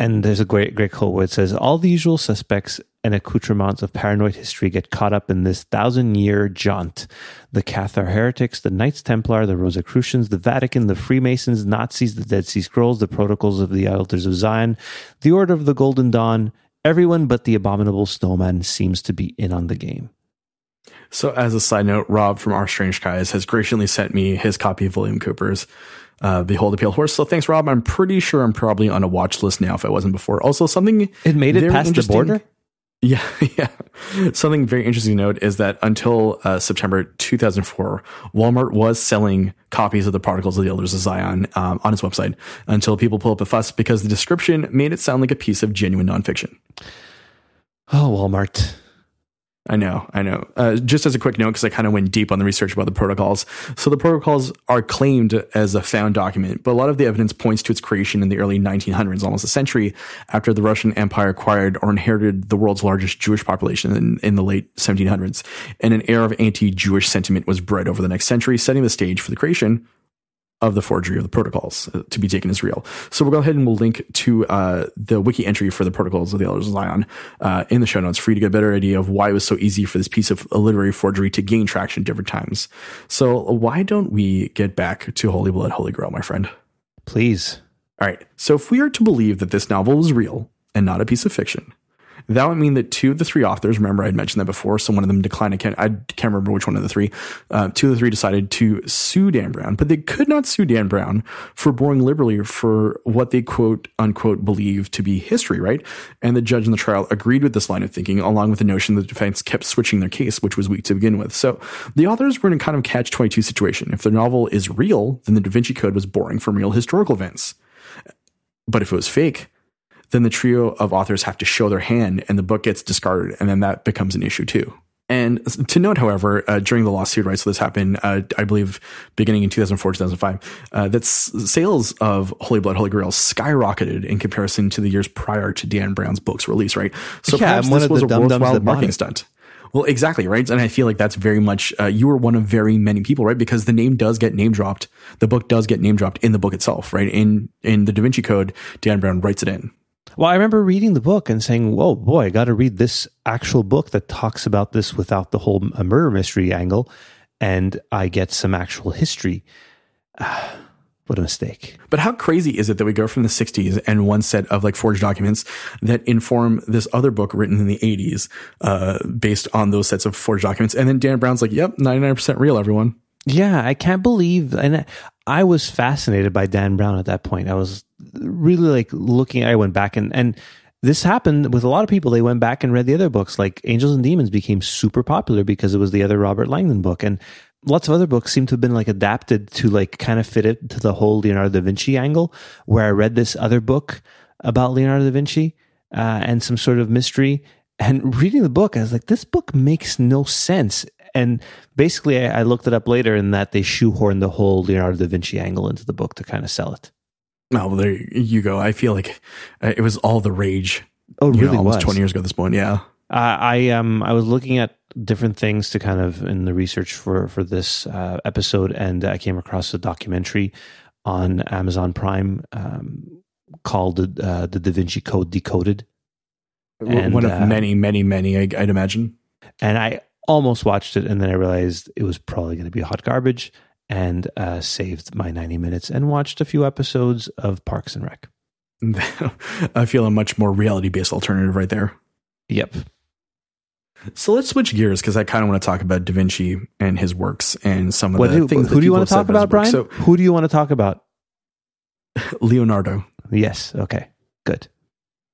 and there's a great great quote where it says, "All the usual suspects and accoutrements of paranoid history get caught up in this thousand year jaunt. The Cathar heretics, the Knights Templar, the Rosicrucians, the Vatican, the Freemasons, Nazis, the Dead Sea Scrolls, the Protocols of the Elders of Zion, the Order of the Golden Dawn. Everyone but the abominable snowman seems to be in on the game." So, as a side note, Rob from Our Strange Guys has graciously sent me his copy of William Cooper's uh, Behold the Pale Horse. So, thanks, Rob. I'm pretty sure I'm probably on a watch list now if I wasn't before. Also, something It made it past the border. Yeah, yeah. Something very interesting to note is that until uh, September 2004, Walmart was selling copies of the Protocols of the Elders of Zion um, on its website until people pull up a fuss because the description made it sound like a piece of genuine nonfiction. Oh, Walmart. I know, I know. Uh, just as a quick note, because I kind of went deep on the research about the protocols. So the protocols are claimed as a found document, but a lot of the evidence points to its creation in the early 1900s, almost a century after the Russian Empire acquired or inherited the world's largest Jewish population in, in the late 1700s. And an air of anti-Jewish sentiment was bred over the next century, setting the stage for the creation of the forgery of the protocols uh, to be taken as real. So we'll go ahead and we'll link to uh, the wiki entry for the protocols of the Elders of Zion uh, in the show notes for you to get a better idea of why it was so easy for this piece of literary forgery to gain traction different times. So why don't we get back to Holy Blood, Holy Grail, my friend? Please. All right. So if we are to believe that this novel was real and not a piece of fiction, that would mean that two of the three authors, remember I had mentioned that before, so one of them declined. I can't, I can't remember which one of the three. Uh, two of the three decided to sue Dan Brown, but they could not sue Dan Brown for borrowing liberally for what they quote unquote believe to be history, right? And the judge in the trial agreed with this line of thinking, along with the notion that the defense kept switching their case, which was weak to begin with. So the authors were in a kind of catch 22 situation. If the novel is real, then the Da Vinci Code was borrowing from real historical events. But if it was fake, then the trio of authors have to show their hand and the book gets discarded. And then that becomes an issue too. And to note, however, uh, during the lawsuit, right? So this happened, uh, I believe, beginning in 2004, 2005, uh, that sales of Holy Blood, Holy Grail skyrocketed in comparison to the years prior to Dan Brown's book's release, right? So Yeah, perhaps I'm one this of was a worthwhile marketing stunt. Well, exactly, right? And I feel like that's very much, uh, you were one of very many people, right? Because the name does get name dropped. The book does get name dropped in the book itself, right? In, in the Da Vinci Code, Dan Brown writes it in. Well, I remember reading the book and saying, "Whoa, boy, I got to read this actual book that talks about this without the whole murder mystery angle, and I get some actual history." What a mistake! But how crazy is it that we go from the 60s and one set of like forged documents that inform this other book written in the 80s uh, based on those sets of forged documents? And then Dan Brown's like, yep, 99% real, everyone. Yeah, I can't believe, and I was fascinated by Dan Brown at that point. I was really like looking. I went back and and this happened with a lot of people. They went back and read the other books, like Angels and Demons became super popular because it was the other Robert Langdon book, and lots of other books seem to have been like adapted to like kind of fit it to the whole Leonardo da Vinci angle. Where I read this other book about Leonardo da Vinci uh, and some sort of mystery, and reading the book, I was like, this book makes no sense. And basically, I, I looked it up later, and that they shoehorned the whole Leonardo da Vinci angle into the book to kind of sell it. Oh, well, there you go. I feel like uh, it was all the rage. Oh, it you know, really almost was. 20 years ago at this point. Yeah. Uh, I um I was looking at different things to kind of in the research for for this uh, episode, and I came across a documentary on Amazon Prime um, called uh, "The Da Vinci Code Decoded," And, One of uh, many, many, many, I, I'd imagine. and I almost watched it, and then I realized it was probably going to be hot garbage, and uh, saved my ninety minutes and watched a few episodes of Parks and Rec. I feel a much more reality based alternative right there. Yep. So let's switch gears because I kind of want to talk about Da Vinci and his works and some of What the do, things. who do you want to talk about, Brian? So, who do you want to talk about? Leonardo. Yes. Okay. Good.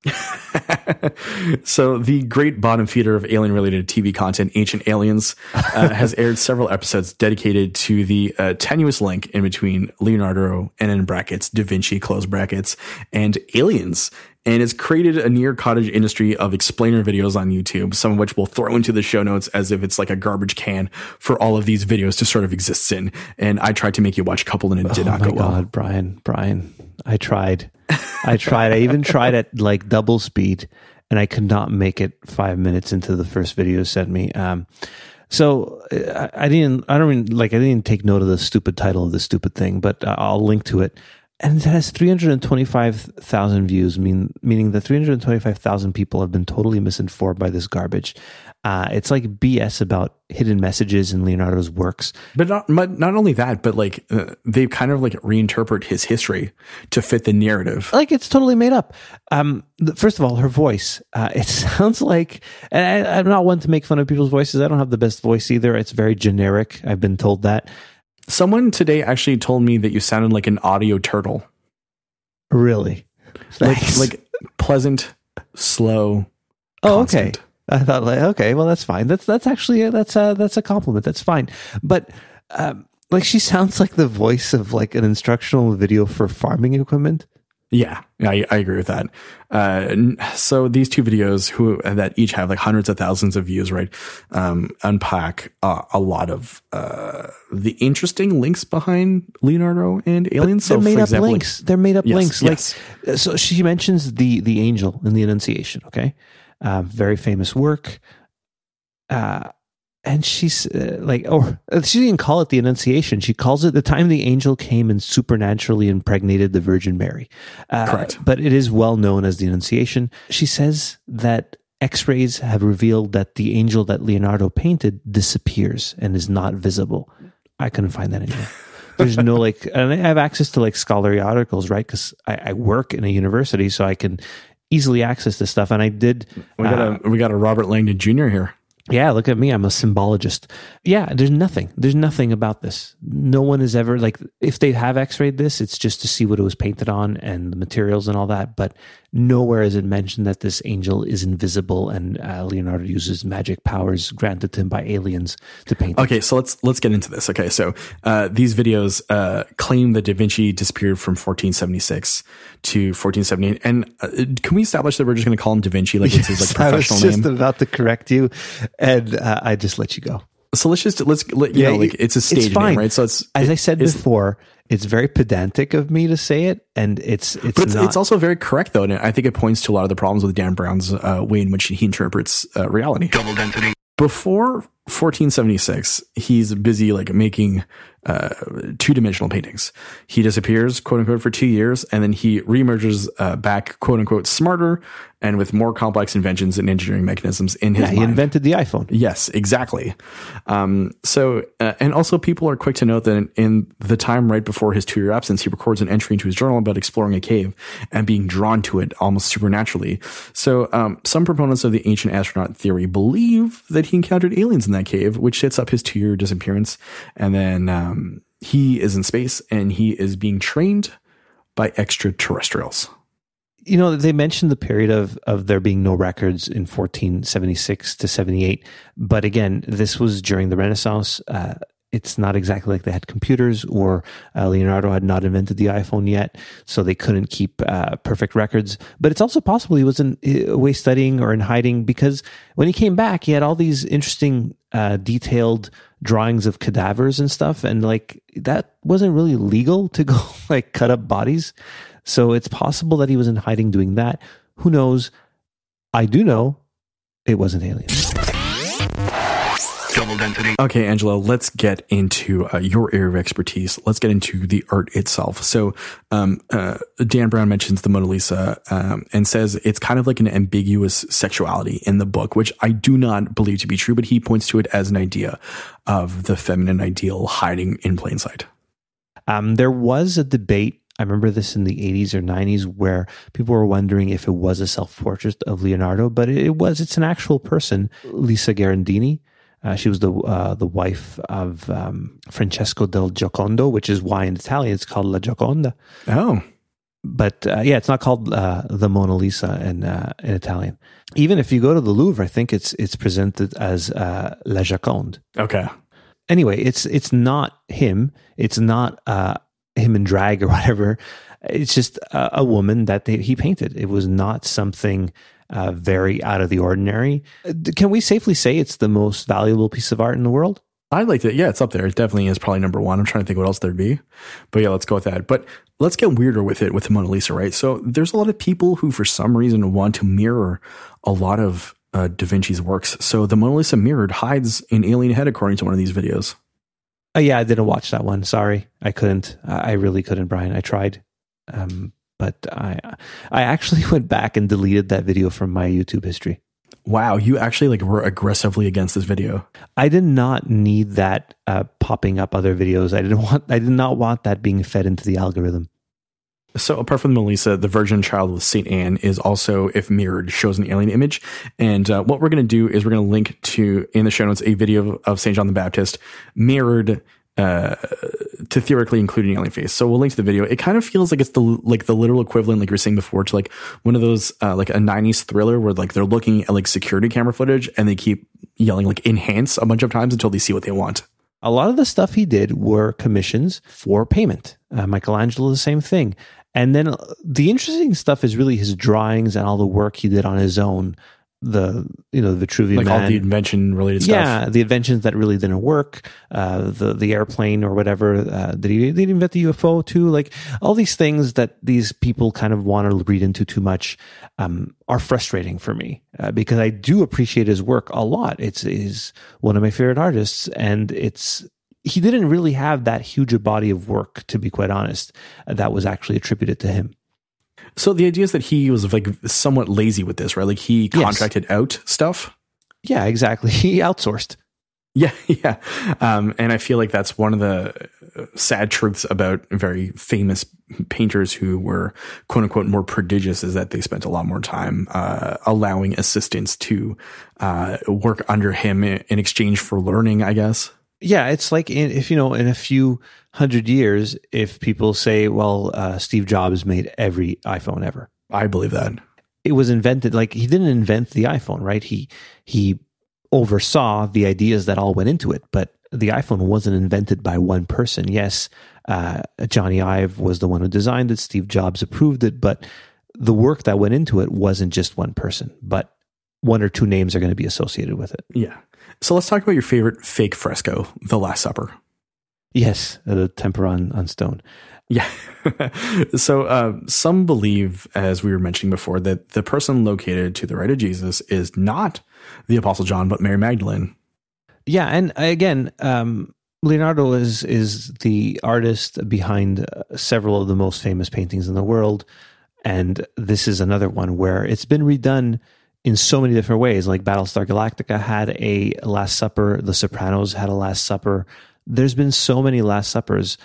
so the great bottom feeder of alien related TV content, Ancient Aliens, uh, has aired several episodes dedicated to the uh, tenuous link in between Leonardo and in brackets Da Vinci close brackets and aliens. And has created a near cottage industry of explainer videos on YouTube, some of which we'll throw into the show notes as if it's like a garbage can for all of these videos to sort of exist in. And I tried to make you watch a couple and it did oh not go well. god, Brian, Brian. I tried. I tried. I even tried at like double speed and I could not make it five minutes into the first video sent me. Um, so I, I didn't, I don't even like, I didn't take note of the stupid title of the stupid thing, but uh, I'll link to it. And it has 325,000 views, mean, meaning that 325,000 people have been totally misinformed by this garbage. Uh, it's like BS about hidden messages in Leonardo's works. But not, but not only that, but like uh, they kind of like reinterpret his history to fit the narrative. like it's totally made up. Um, first of all, her voice, uh, it sounds like, and I, I'm not one to make fun of people's voices. I don't have the best voice either. It's very generic. I've been told that. Someone today actually told me that you sounded like an audio turtle, Really? like like pleasant, slow. oh, constant. okay. I thought like, okay, well, that's fine. That's, that's actually, a, that's a, that's a compliment. That's fine. But, um, like she sounds like the voice of like an instructional video for farming equipment. Yeah, I, I agree with that. Uh, so these two videos, who that each have like hundreds of thousands of views, right? Um, unpack uh, a lot of uh, the interesting links behind Leonardo and aliens. They're so, made for up example, links. They're made up Yes, links. yes. Like, so she mentions the the angel in the Annunciation. Okay, uh, very famous work. Uh, and she's uh, like, or uh, she didn't call it the Annunciation. She calls it the time the angel came and supernaturally impregnated the Virgin Mary. Uh, Correct. But it is well known as the Annunciation. She says that X-rays have revealed that the angel that Leonardo painted disappears and is not visible. I couldn't find that anywhere. There's no like, and I have access to like scholarly articles, right? Because I, I work in a university, so I can easily access this stuff. And I did. we got uh, a we got a Robert Langdon Jr. here. yeah, look at me. I'm a symbologist. Yeah, there's nothing. There's nothing about this. No one has ever like if they have x-rayed this, it's just to see what it was painted on and the materials and all that, but nowhere is it mentioned that this angel is invisible and uh, Leonardo uses magic powers granted to him by aliens to paint. it. Okay, so let's let's get into this. Okay, so uh, these videos uh, claim that Da Vinci disappeared from 1476 to 1478, and uh, can we establish that we're just going to call him Da Vinci, like it's his like I was just name? about to correct you, and uh, I just let you go. So let's just let's let, you Yeah, know like it's a it's stage fine. name, right? So it's As I said it's- before, it's very pedantic of me to say it, and it's it's But it's, not. it's also very correct though, and I think it points to a lot of the problems with Dan Brown's uh, way in which he interprets uh, reality. Double density. Before 1476, he's busy like making uh, two dimensional paintings. He disappears, quote unquote, for two years, and then he reemerges uh, back, quote unquote, smarter and with more complex inventions and engineering mechanisms in his yeah, he mind. invented the iPhone. Yes, exactly. Um, so, uh, and also people are quick to note that in, in the time right before his two year absence, he records an entry into his journal about exploring a cave and being drawn to it almost supernaturally. So, um, some proponents of the ancient astronaut theory believe that he encountered aliens in that cave, which sets up his two year disappearance. And then, um, he is in space and he is being trained by extraterrestrials. you know they mentioned the period of of there being no records in 1476 to 78 but again this was during the renaissance uh, it's not exactly like they had computers or uh, leonardo had not invented the iphone yet so they couldn't keep uh, perfect records but it's also possible he was in away studying or in hiding because when he came back he had all these interesting uh, detailed drawings of cadavers and stuff and like that wasn't really legal to go like cut up bodies so it's possible that he was in hiding doing that. Who knows? I do know it wasn't aliens. Level density. Okay, Angelo, let's get into uh, your area of expertise. Let's get into the art itself. So, um, uh, Dan Brown mentions the Mona Lisa um, and says it's kind of like an ambiguous sexuality in the book, which I do not believe to be true, but he points to it as an idea of the feminine ideal hiding in plain sight. Um, there was a debate. I remember this in the 80s or 90s where people were wondering if it was a self portrait of Leonardo, but it was. It's an actual person, Lisa Gherardini. Uh, she was the uh, the wife of um, Francesco del Giocondo, which is why in Italian it's called La Gioconda. Oh, But uh, yeah, it's not called uh, the Mona Lisa in uh, in Italian. Even if you go to the Louvre, I think it's it's presented as uh, La Gioconde. okay. anyway, it's it's not him. It's not uh, him in drag or whatever. It's just a, a woman that they, he painted. It was not something uh, very out of the ordinary. Uh, Can we safely say it's the most valuable piece of art in the world? I liked it. Yeah, it's up there. It definitely is probably number one. I'm trying to think what else there'd be. But yeah, let's go with that. But let's get weirder with it with the Mona Lisa, right? So there's a lot of people who, for some reason, want to mirror a lot of uh, Da Vinci's works. So the Mona Lisa mirrored hides an alien head, according to one of these videos. Oh yeah, I didn't watch that one. Sorry, I couldn't. I I really couldn't, Brian. I tried, um, but I I actually went back and deleted that video from my YouTube history. Wow, you actually like were aggressively against this video. I did not need that uh, popping up other videos. I didn't want. I did not want that being fed into the algorithm. So apart from the Mona the Virgin Child with Saint Anne is also, if mirrored, shows an alien image. And uh, what we're going to do is we're going to link to in the show notes a video of Saint John the Baptist mirrored uh, to theoretically include an alien face. So we'll link to the video. It kind of feels like it's the like the literal equivalent, like you were saying before, to like one of those uh, like a '90s thriller where like they're looking at like security camera footage and they keep yelling like enhance a bunch of times until they see what they want. A lot of the stuff he did were commissions for payment. Uh, Michelangelo, the same thing. And then uh, the interesting stuff is really his drawings and all the work he did on his own. The you know the Vitruvian Like Man. all the invention related stuff. Yeah, the inventions that really didn't work, uh, the the airplane or whatever. Uh, did he did he invent the UFO too? Like all these things that these people kind of want to read into too much um, are frustrating for me uh, because I do appreciate his work a lot. It's is one of my favorite artists, and it's he didn't really have that huge a body of work, to be quite honest, that was actually attributed to him. So the idea is that he was like somewhat lazy with this, right? Like he Yes. contracted out stuff. Yeah, exactly. He outsourced. Yeah, yeah. Um, and I feel like that's one of the uh, sad truths about very famous painters who were quote unquote more prodigious is that they spent a lot more time uh, allowing assistants to uh, work under him in exchange for learning, I guess. Yeah, it's like in, if you know, in a few hundred years, if people say, "Well, uh, Steve Jobs made every iPhone ever," I believe that. it was invented. Like he didn't invent the iPhone, right? He he oversaw the ideas that all went into it, but the iPhone wasn't invented by one person. Yes, uh, Jony Ive was the one who designed it. Steve Jobs approved it, but the work that went into it wasn't just one person, but one or two names are going to be associated with it. Yeah. So let's talk about your favorite fake fresco, The Last Supper. Yes, uh, the tempera on, on stone. Yeah. so uh, some believe, as we were mentioning before, that the person located to the right of Jesus is not the Apostle John, but Mary Magdalene. Yeah, and again, um, Leonardo is is the artist behind uh, several of the most famous paintings in the world, and this is another one where it's been redone in so many different ways. Like Battlestar Galactica had a Last Supper, The Sopranos had a Last Supper. There's been so many Last Suppers,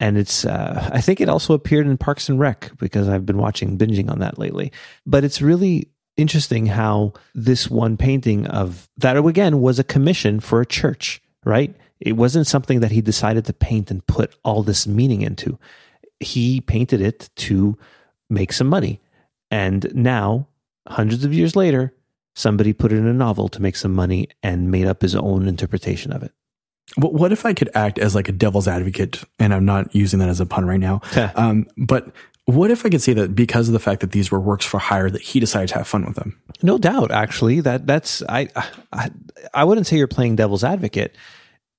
and it's uh, I think it also appeared in Parks and Rec because I've been watching binging on that lately. But it's really interesting how this one painting of that again was a commission for a church, right? It wasn't something that he decided to paint and put all this meaning into. He painted it to make some money. And now, hundreds of years later, somebody put it in a novel to make some money and made up his own interpretation of it. What, what if I could act as like a devil's advocate? And I'm not using that as a pun right now. um, but what if I could say that because of the fact that these were works for hire, that he decided to have fun with them? No doubt, actually, that that's I I, I wouldn't say you're playing devil's advocate.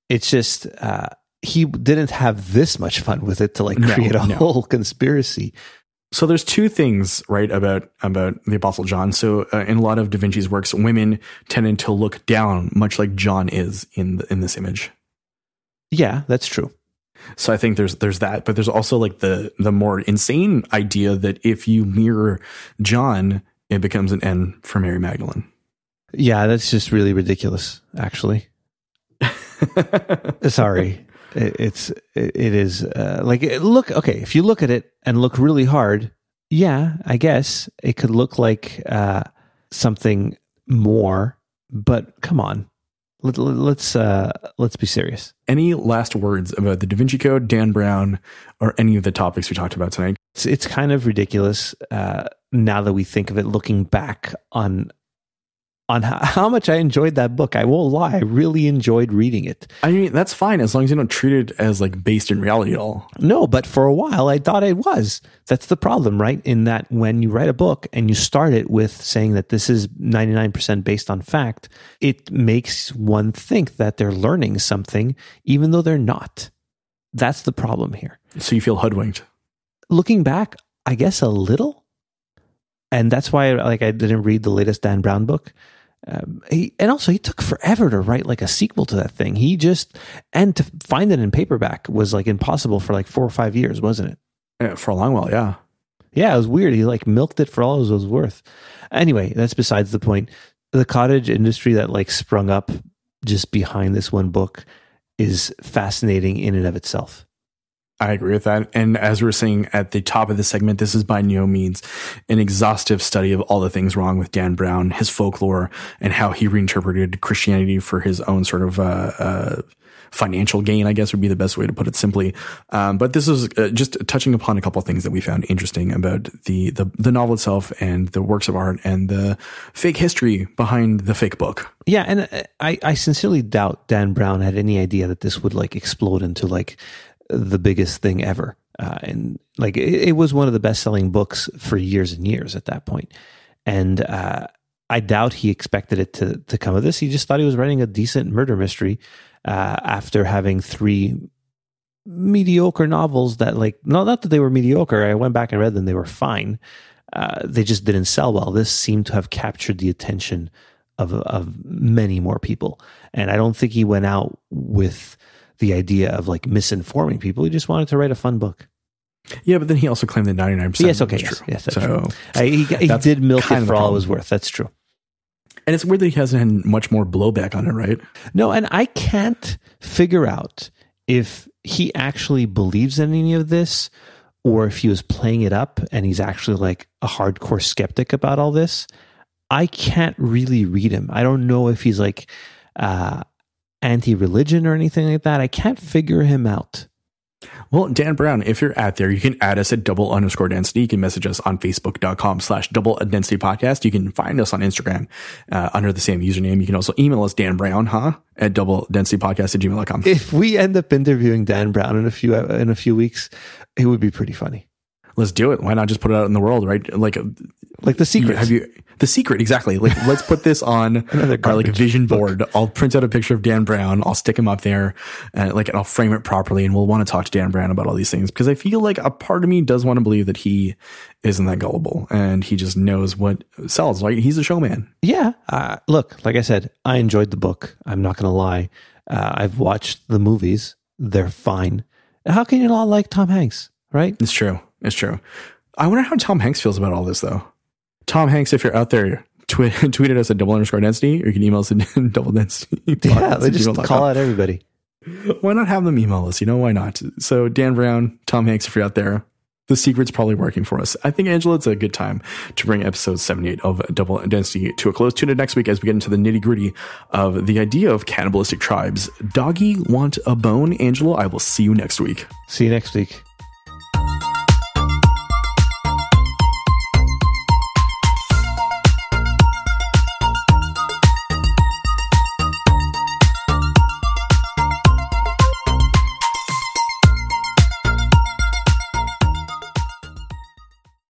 It's just uh, he didn't have this much fun with it to like No, create a no. whole conspiracy. So there's two things, right, about about the Apostle John. So uh, in a lot of Da Vinci's works, women tended to look down, much like John is in the, in this image. Yeah, that's true. So I think there's there's that, but there's also like the the more insane idea that if you mirror John, it becomes an N for Mary Magdalene. Yeah, that's just really ridiculous, actually. Sorry. It, it's it, it is uh, like it, look okay, if you look at it and look really hard, yeah, I guess it could look like uh, something more, but come on. Let, let, let's uh, let's be serious. Any last words about the Da Vinci Code, Dan Brown, or any of the topics we talked about tonight? It's it's kind of ridiculous uh, now that we think of it, looking back on on how, much I enjoyed that book. I won't lie, I really enjoyed reading it. I mean, that's fine as long as you don't treat it as like based in reality at all. No, but for a while I thought it was. That's the problem, right? In that when you write a book and you start it with saying that this is 99% based on fact, it makes one think that they're learning something, even though they're not. That's the problem here. So you feel hoodwinked. Looking back, I guess a little. And that's why like I didn't read the latest Dan Brown book. Um, he, and also he took forever to write like a sequel to that thing. He just and to find it in paperback was like impossible for like four or five years, wasn't it? Yeah, for a long while, yeah. Yeah, it was weird. He like milked it for all it was worth. Anyway, that's besides the point. The cottage industry that like sprung up just behind this one book is fascinating in and of itself. I agree with that. And as we are saying at the top of the segment, this is by no means an exhaustive study of all the things wrong with Dan Brown, his folklore, and how he reinterpreted Christianity for his own sort of uh, uh, financial gain, I guess would be the best way to put it simply. Um, but this is uh, just touching upon a couple of things that we found interesting about the, the the novel itself and the works of art and the fake history behind the fake book. Yeah, and uh, I, I sincerely doubt Dan Brown had any idea that this would like explode into like the biggest thing ever. Uh, and like it, it, was one of the best selling books for years and years at that point. And uh, I doubt he expected it to to come of this. He just thought he was writing a decent murder mystery uh, after having three mediocre novels that like no not that they were mediocre. I went back and read them; they were fine. Uh, they just didn't sell well. This seemed to have captured the attention of of many more people, and I don't think he went out with the idea of like misinforming people. He just wanted to write a fun book. Yeah, but then he also claimed that ninety nine percent. Yes, okay, yes, true. yes, that's so true. I, he, he did milk it for all it was worth. That's true. And it's weird that he hasn't had much more blowback on it, right? No, and I can't figure out if he actually believes in any of this or if he was playing it up and he's actually like a hardcore skeptic about all this. I can't really read him. I don't know if he's like uh, anti religion or anything like that. I can't figure him out. Well, Dan Brown, if you're out there, you can add us at double underscore density. You can message us on facebook.com slash double density podcast. You can find us on Instagram uh, under the same username. You can also email us Dan Brown, huh? At double density podcast at gmail.com. If we end up interviewing Dan Brown in a few, in a few weeks, it would be pretty funny. Let's do it. Why not just put it out in the world, right? Like, like the secret. Have you, the secret, exactly. Like, let's put this on our like a vision board. I'll print out a picture of Dan Brown. I'll stick him up there, and like, and I'll frame it properly. And we'll want to talk to Dan Brown about all these things because I feel like a part of me does want to believe that he isn't that gullible and he just knows what sells. Like, he's a showman. Yeah. Uh, look, like I said, I enjoyed the book. I'm not going to lie. Uh, I've watched the movies. They're fine. How can you not like Tom Hanks? Right? It's true. It's true. I wonder how Tom Hanks feels about all this, though. Tom Hanks, if you're out there, tweet, tweet at us at double underscore density, or you can email us at double density. Yeah, they just call out everybody. Why not have them email us? You know, why not? So, Dan Brown, Tom Hanks, if you're out there, the secret's probably working for us. I think, Angela, it's a good time to bring episode 78 of Double Density to a close. Tune in next week as we get into the nitty gritty of the idea of cannibalistic tribes. Doggy want a bone, Angela? I will see you next week. See you next week.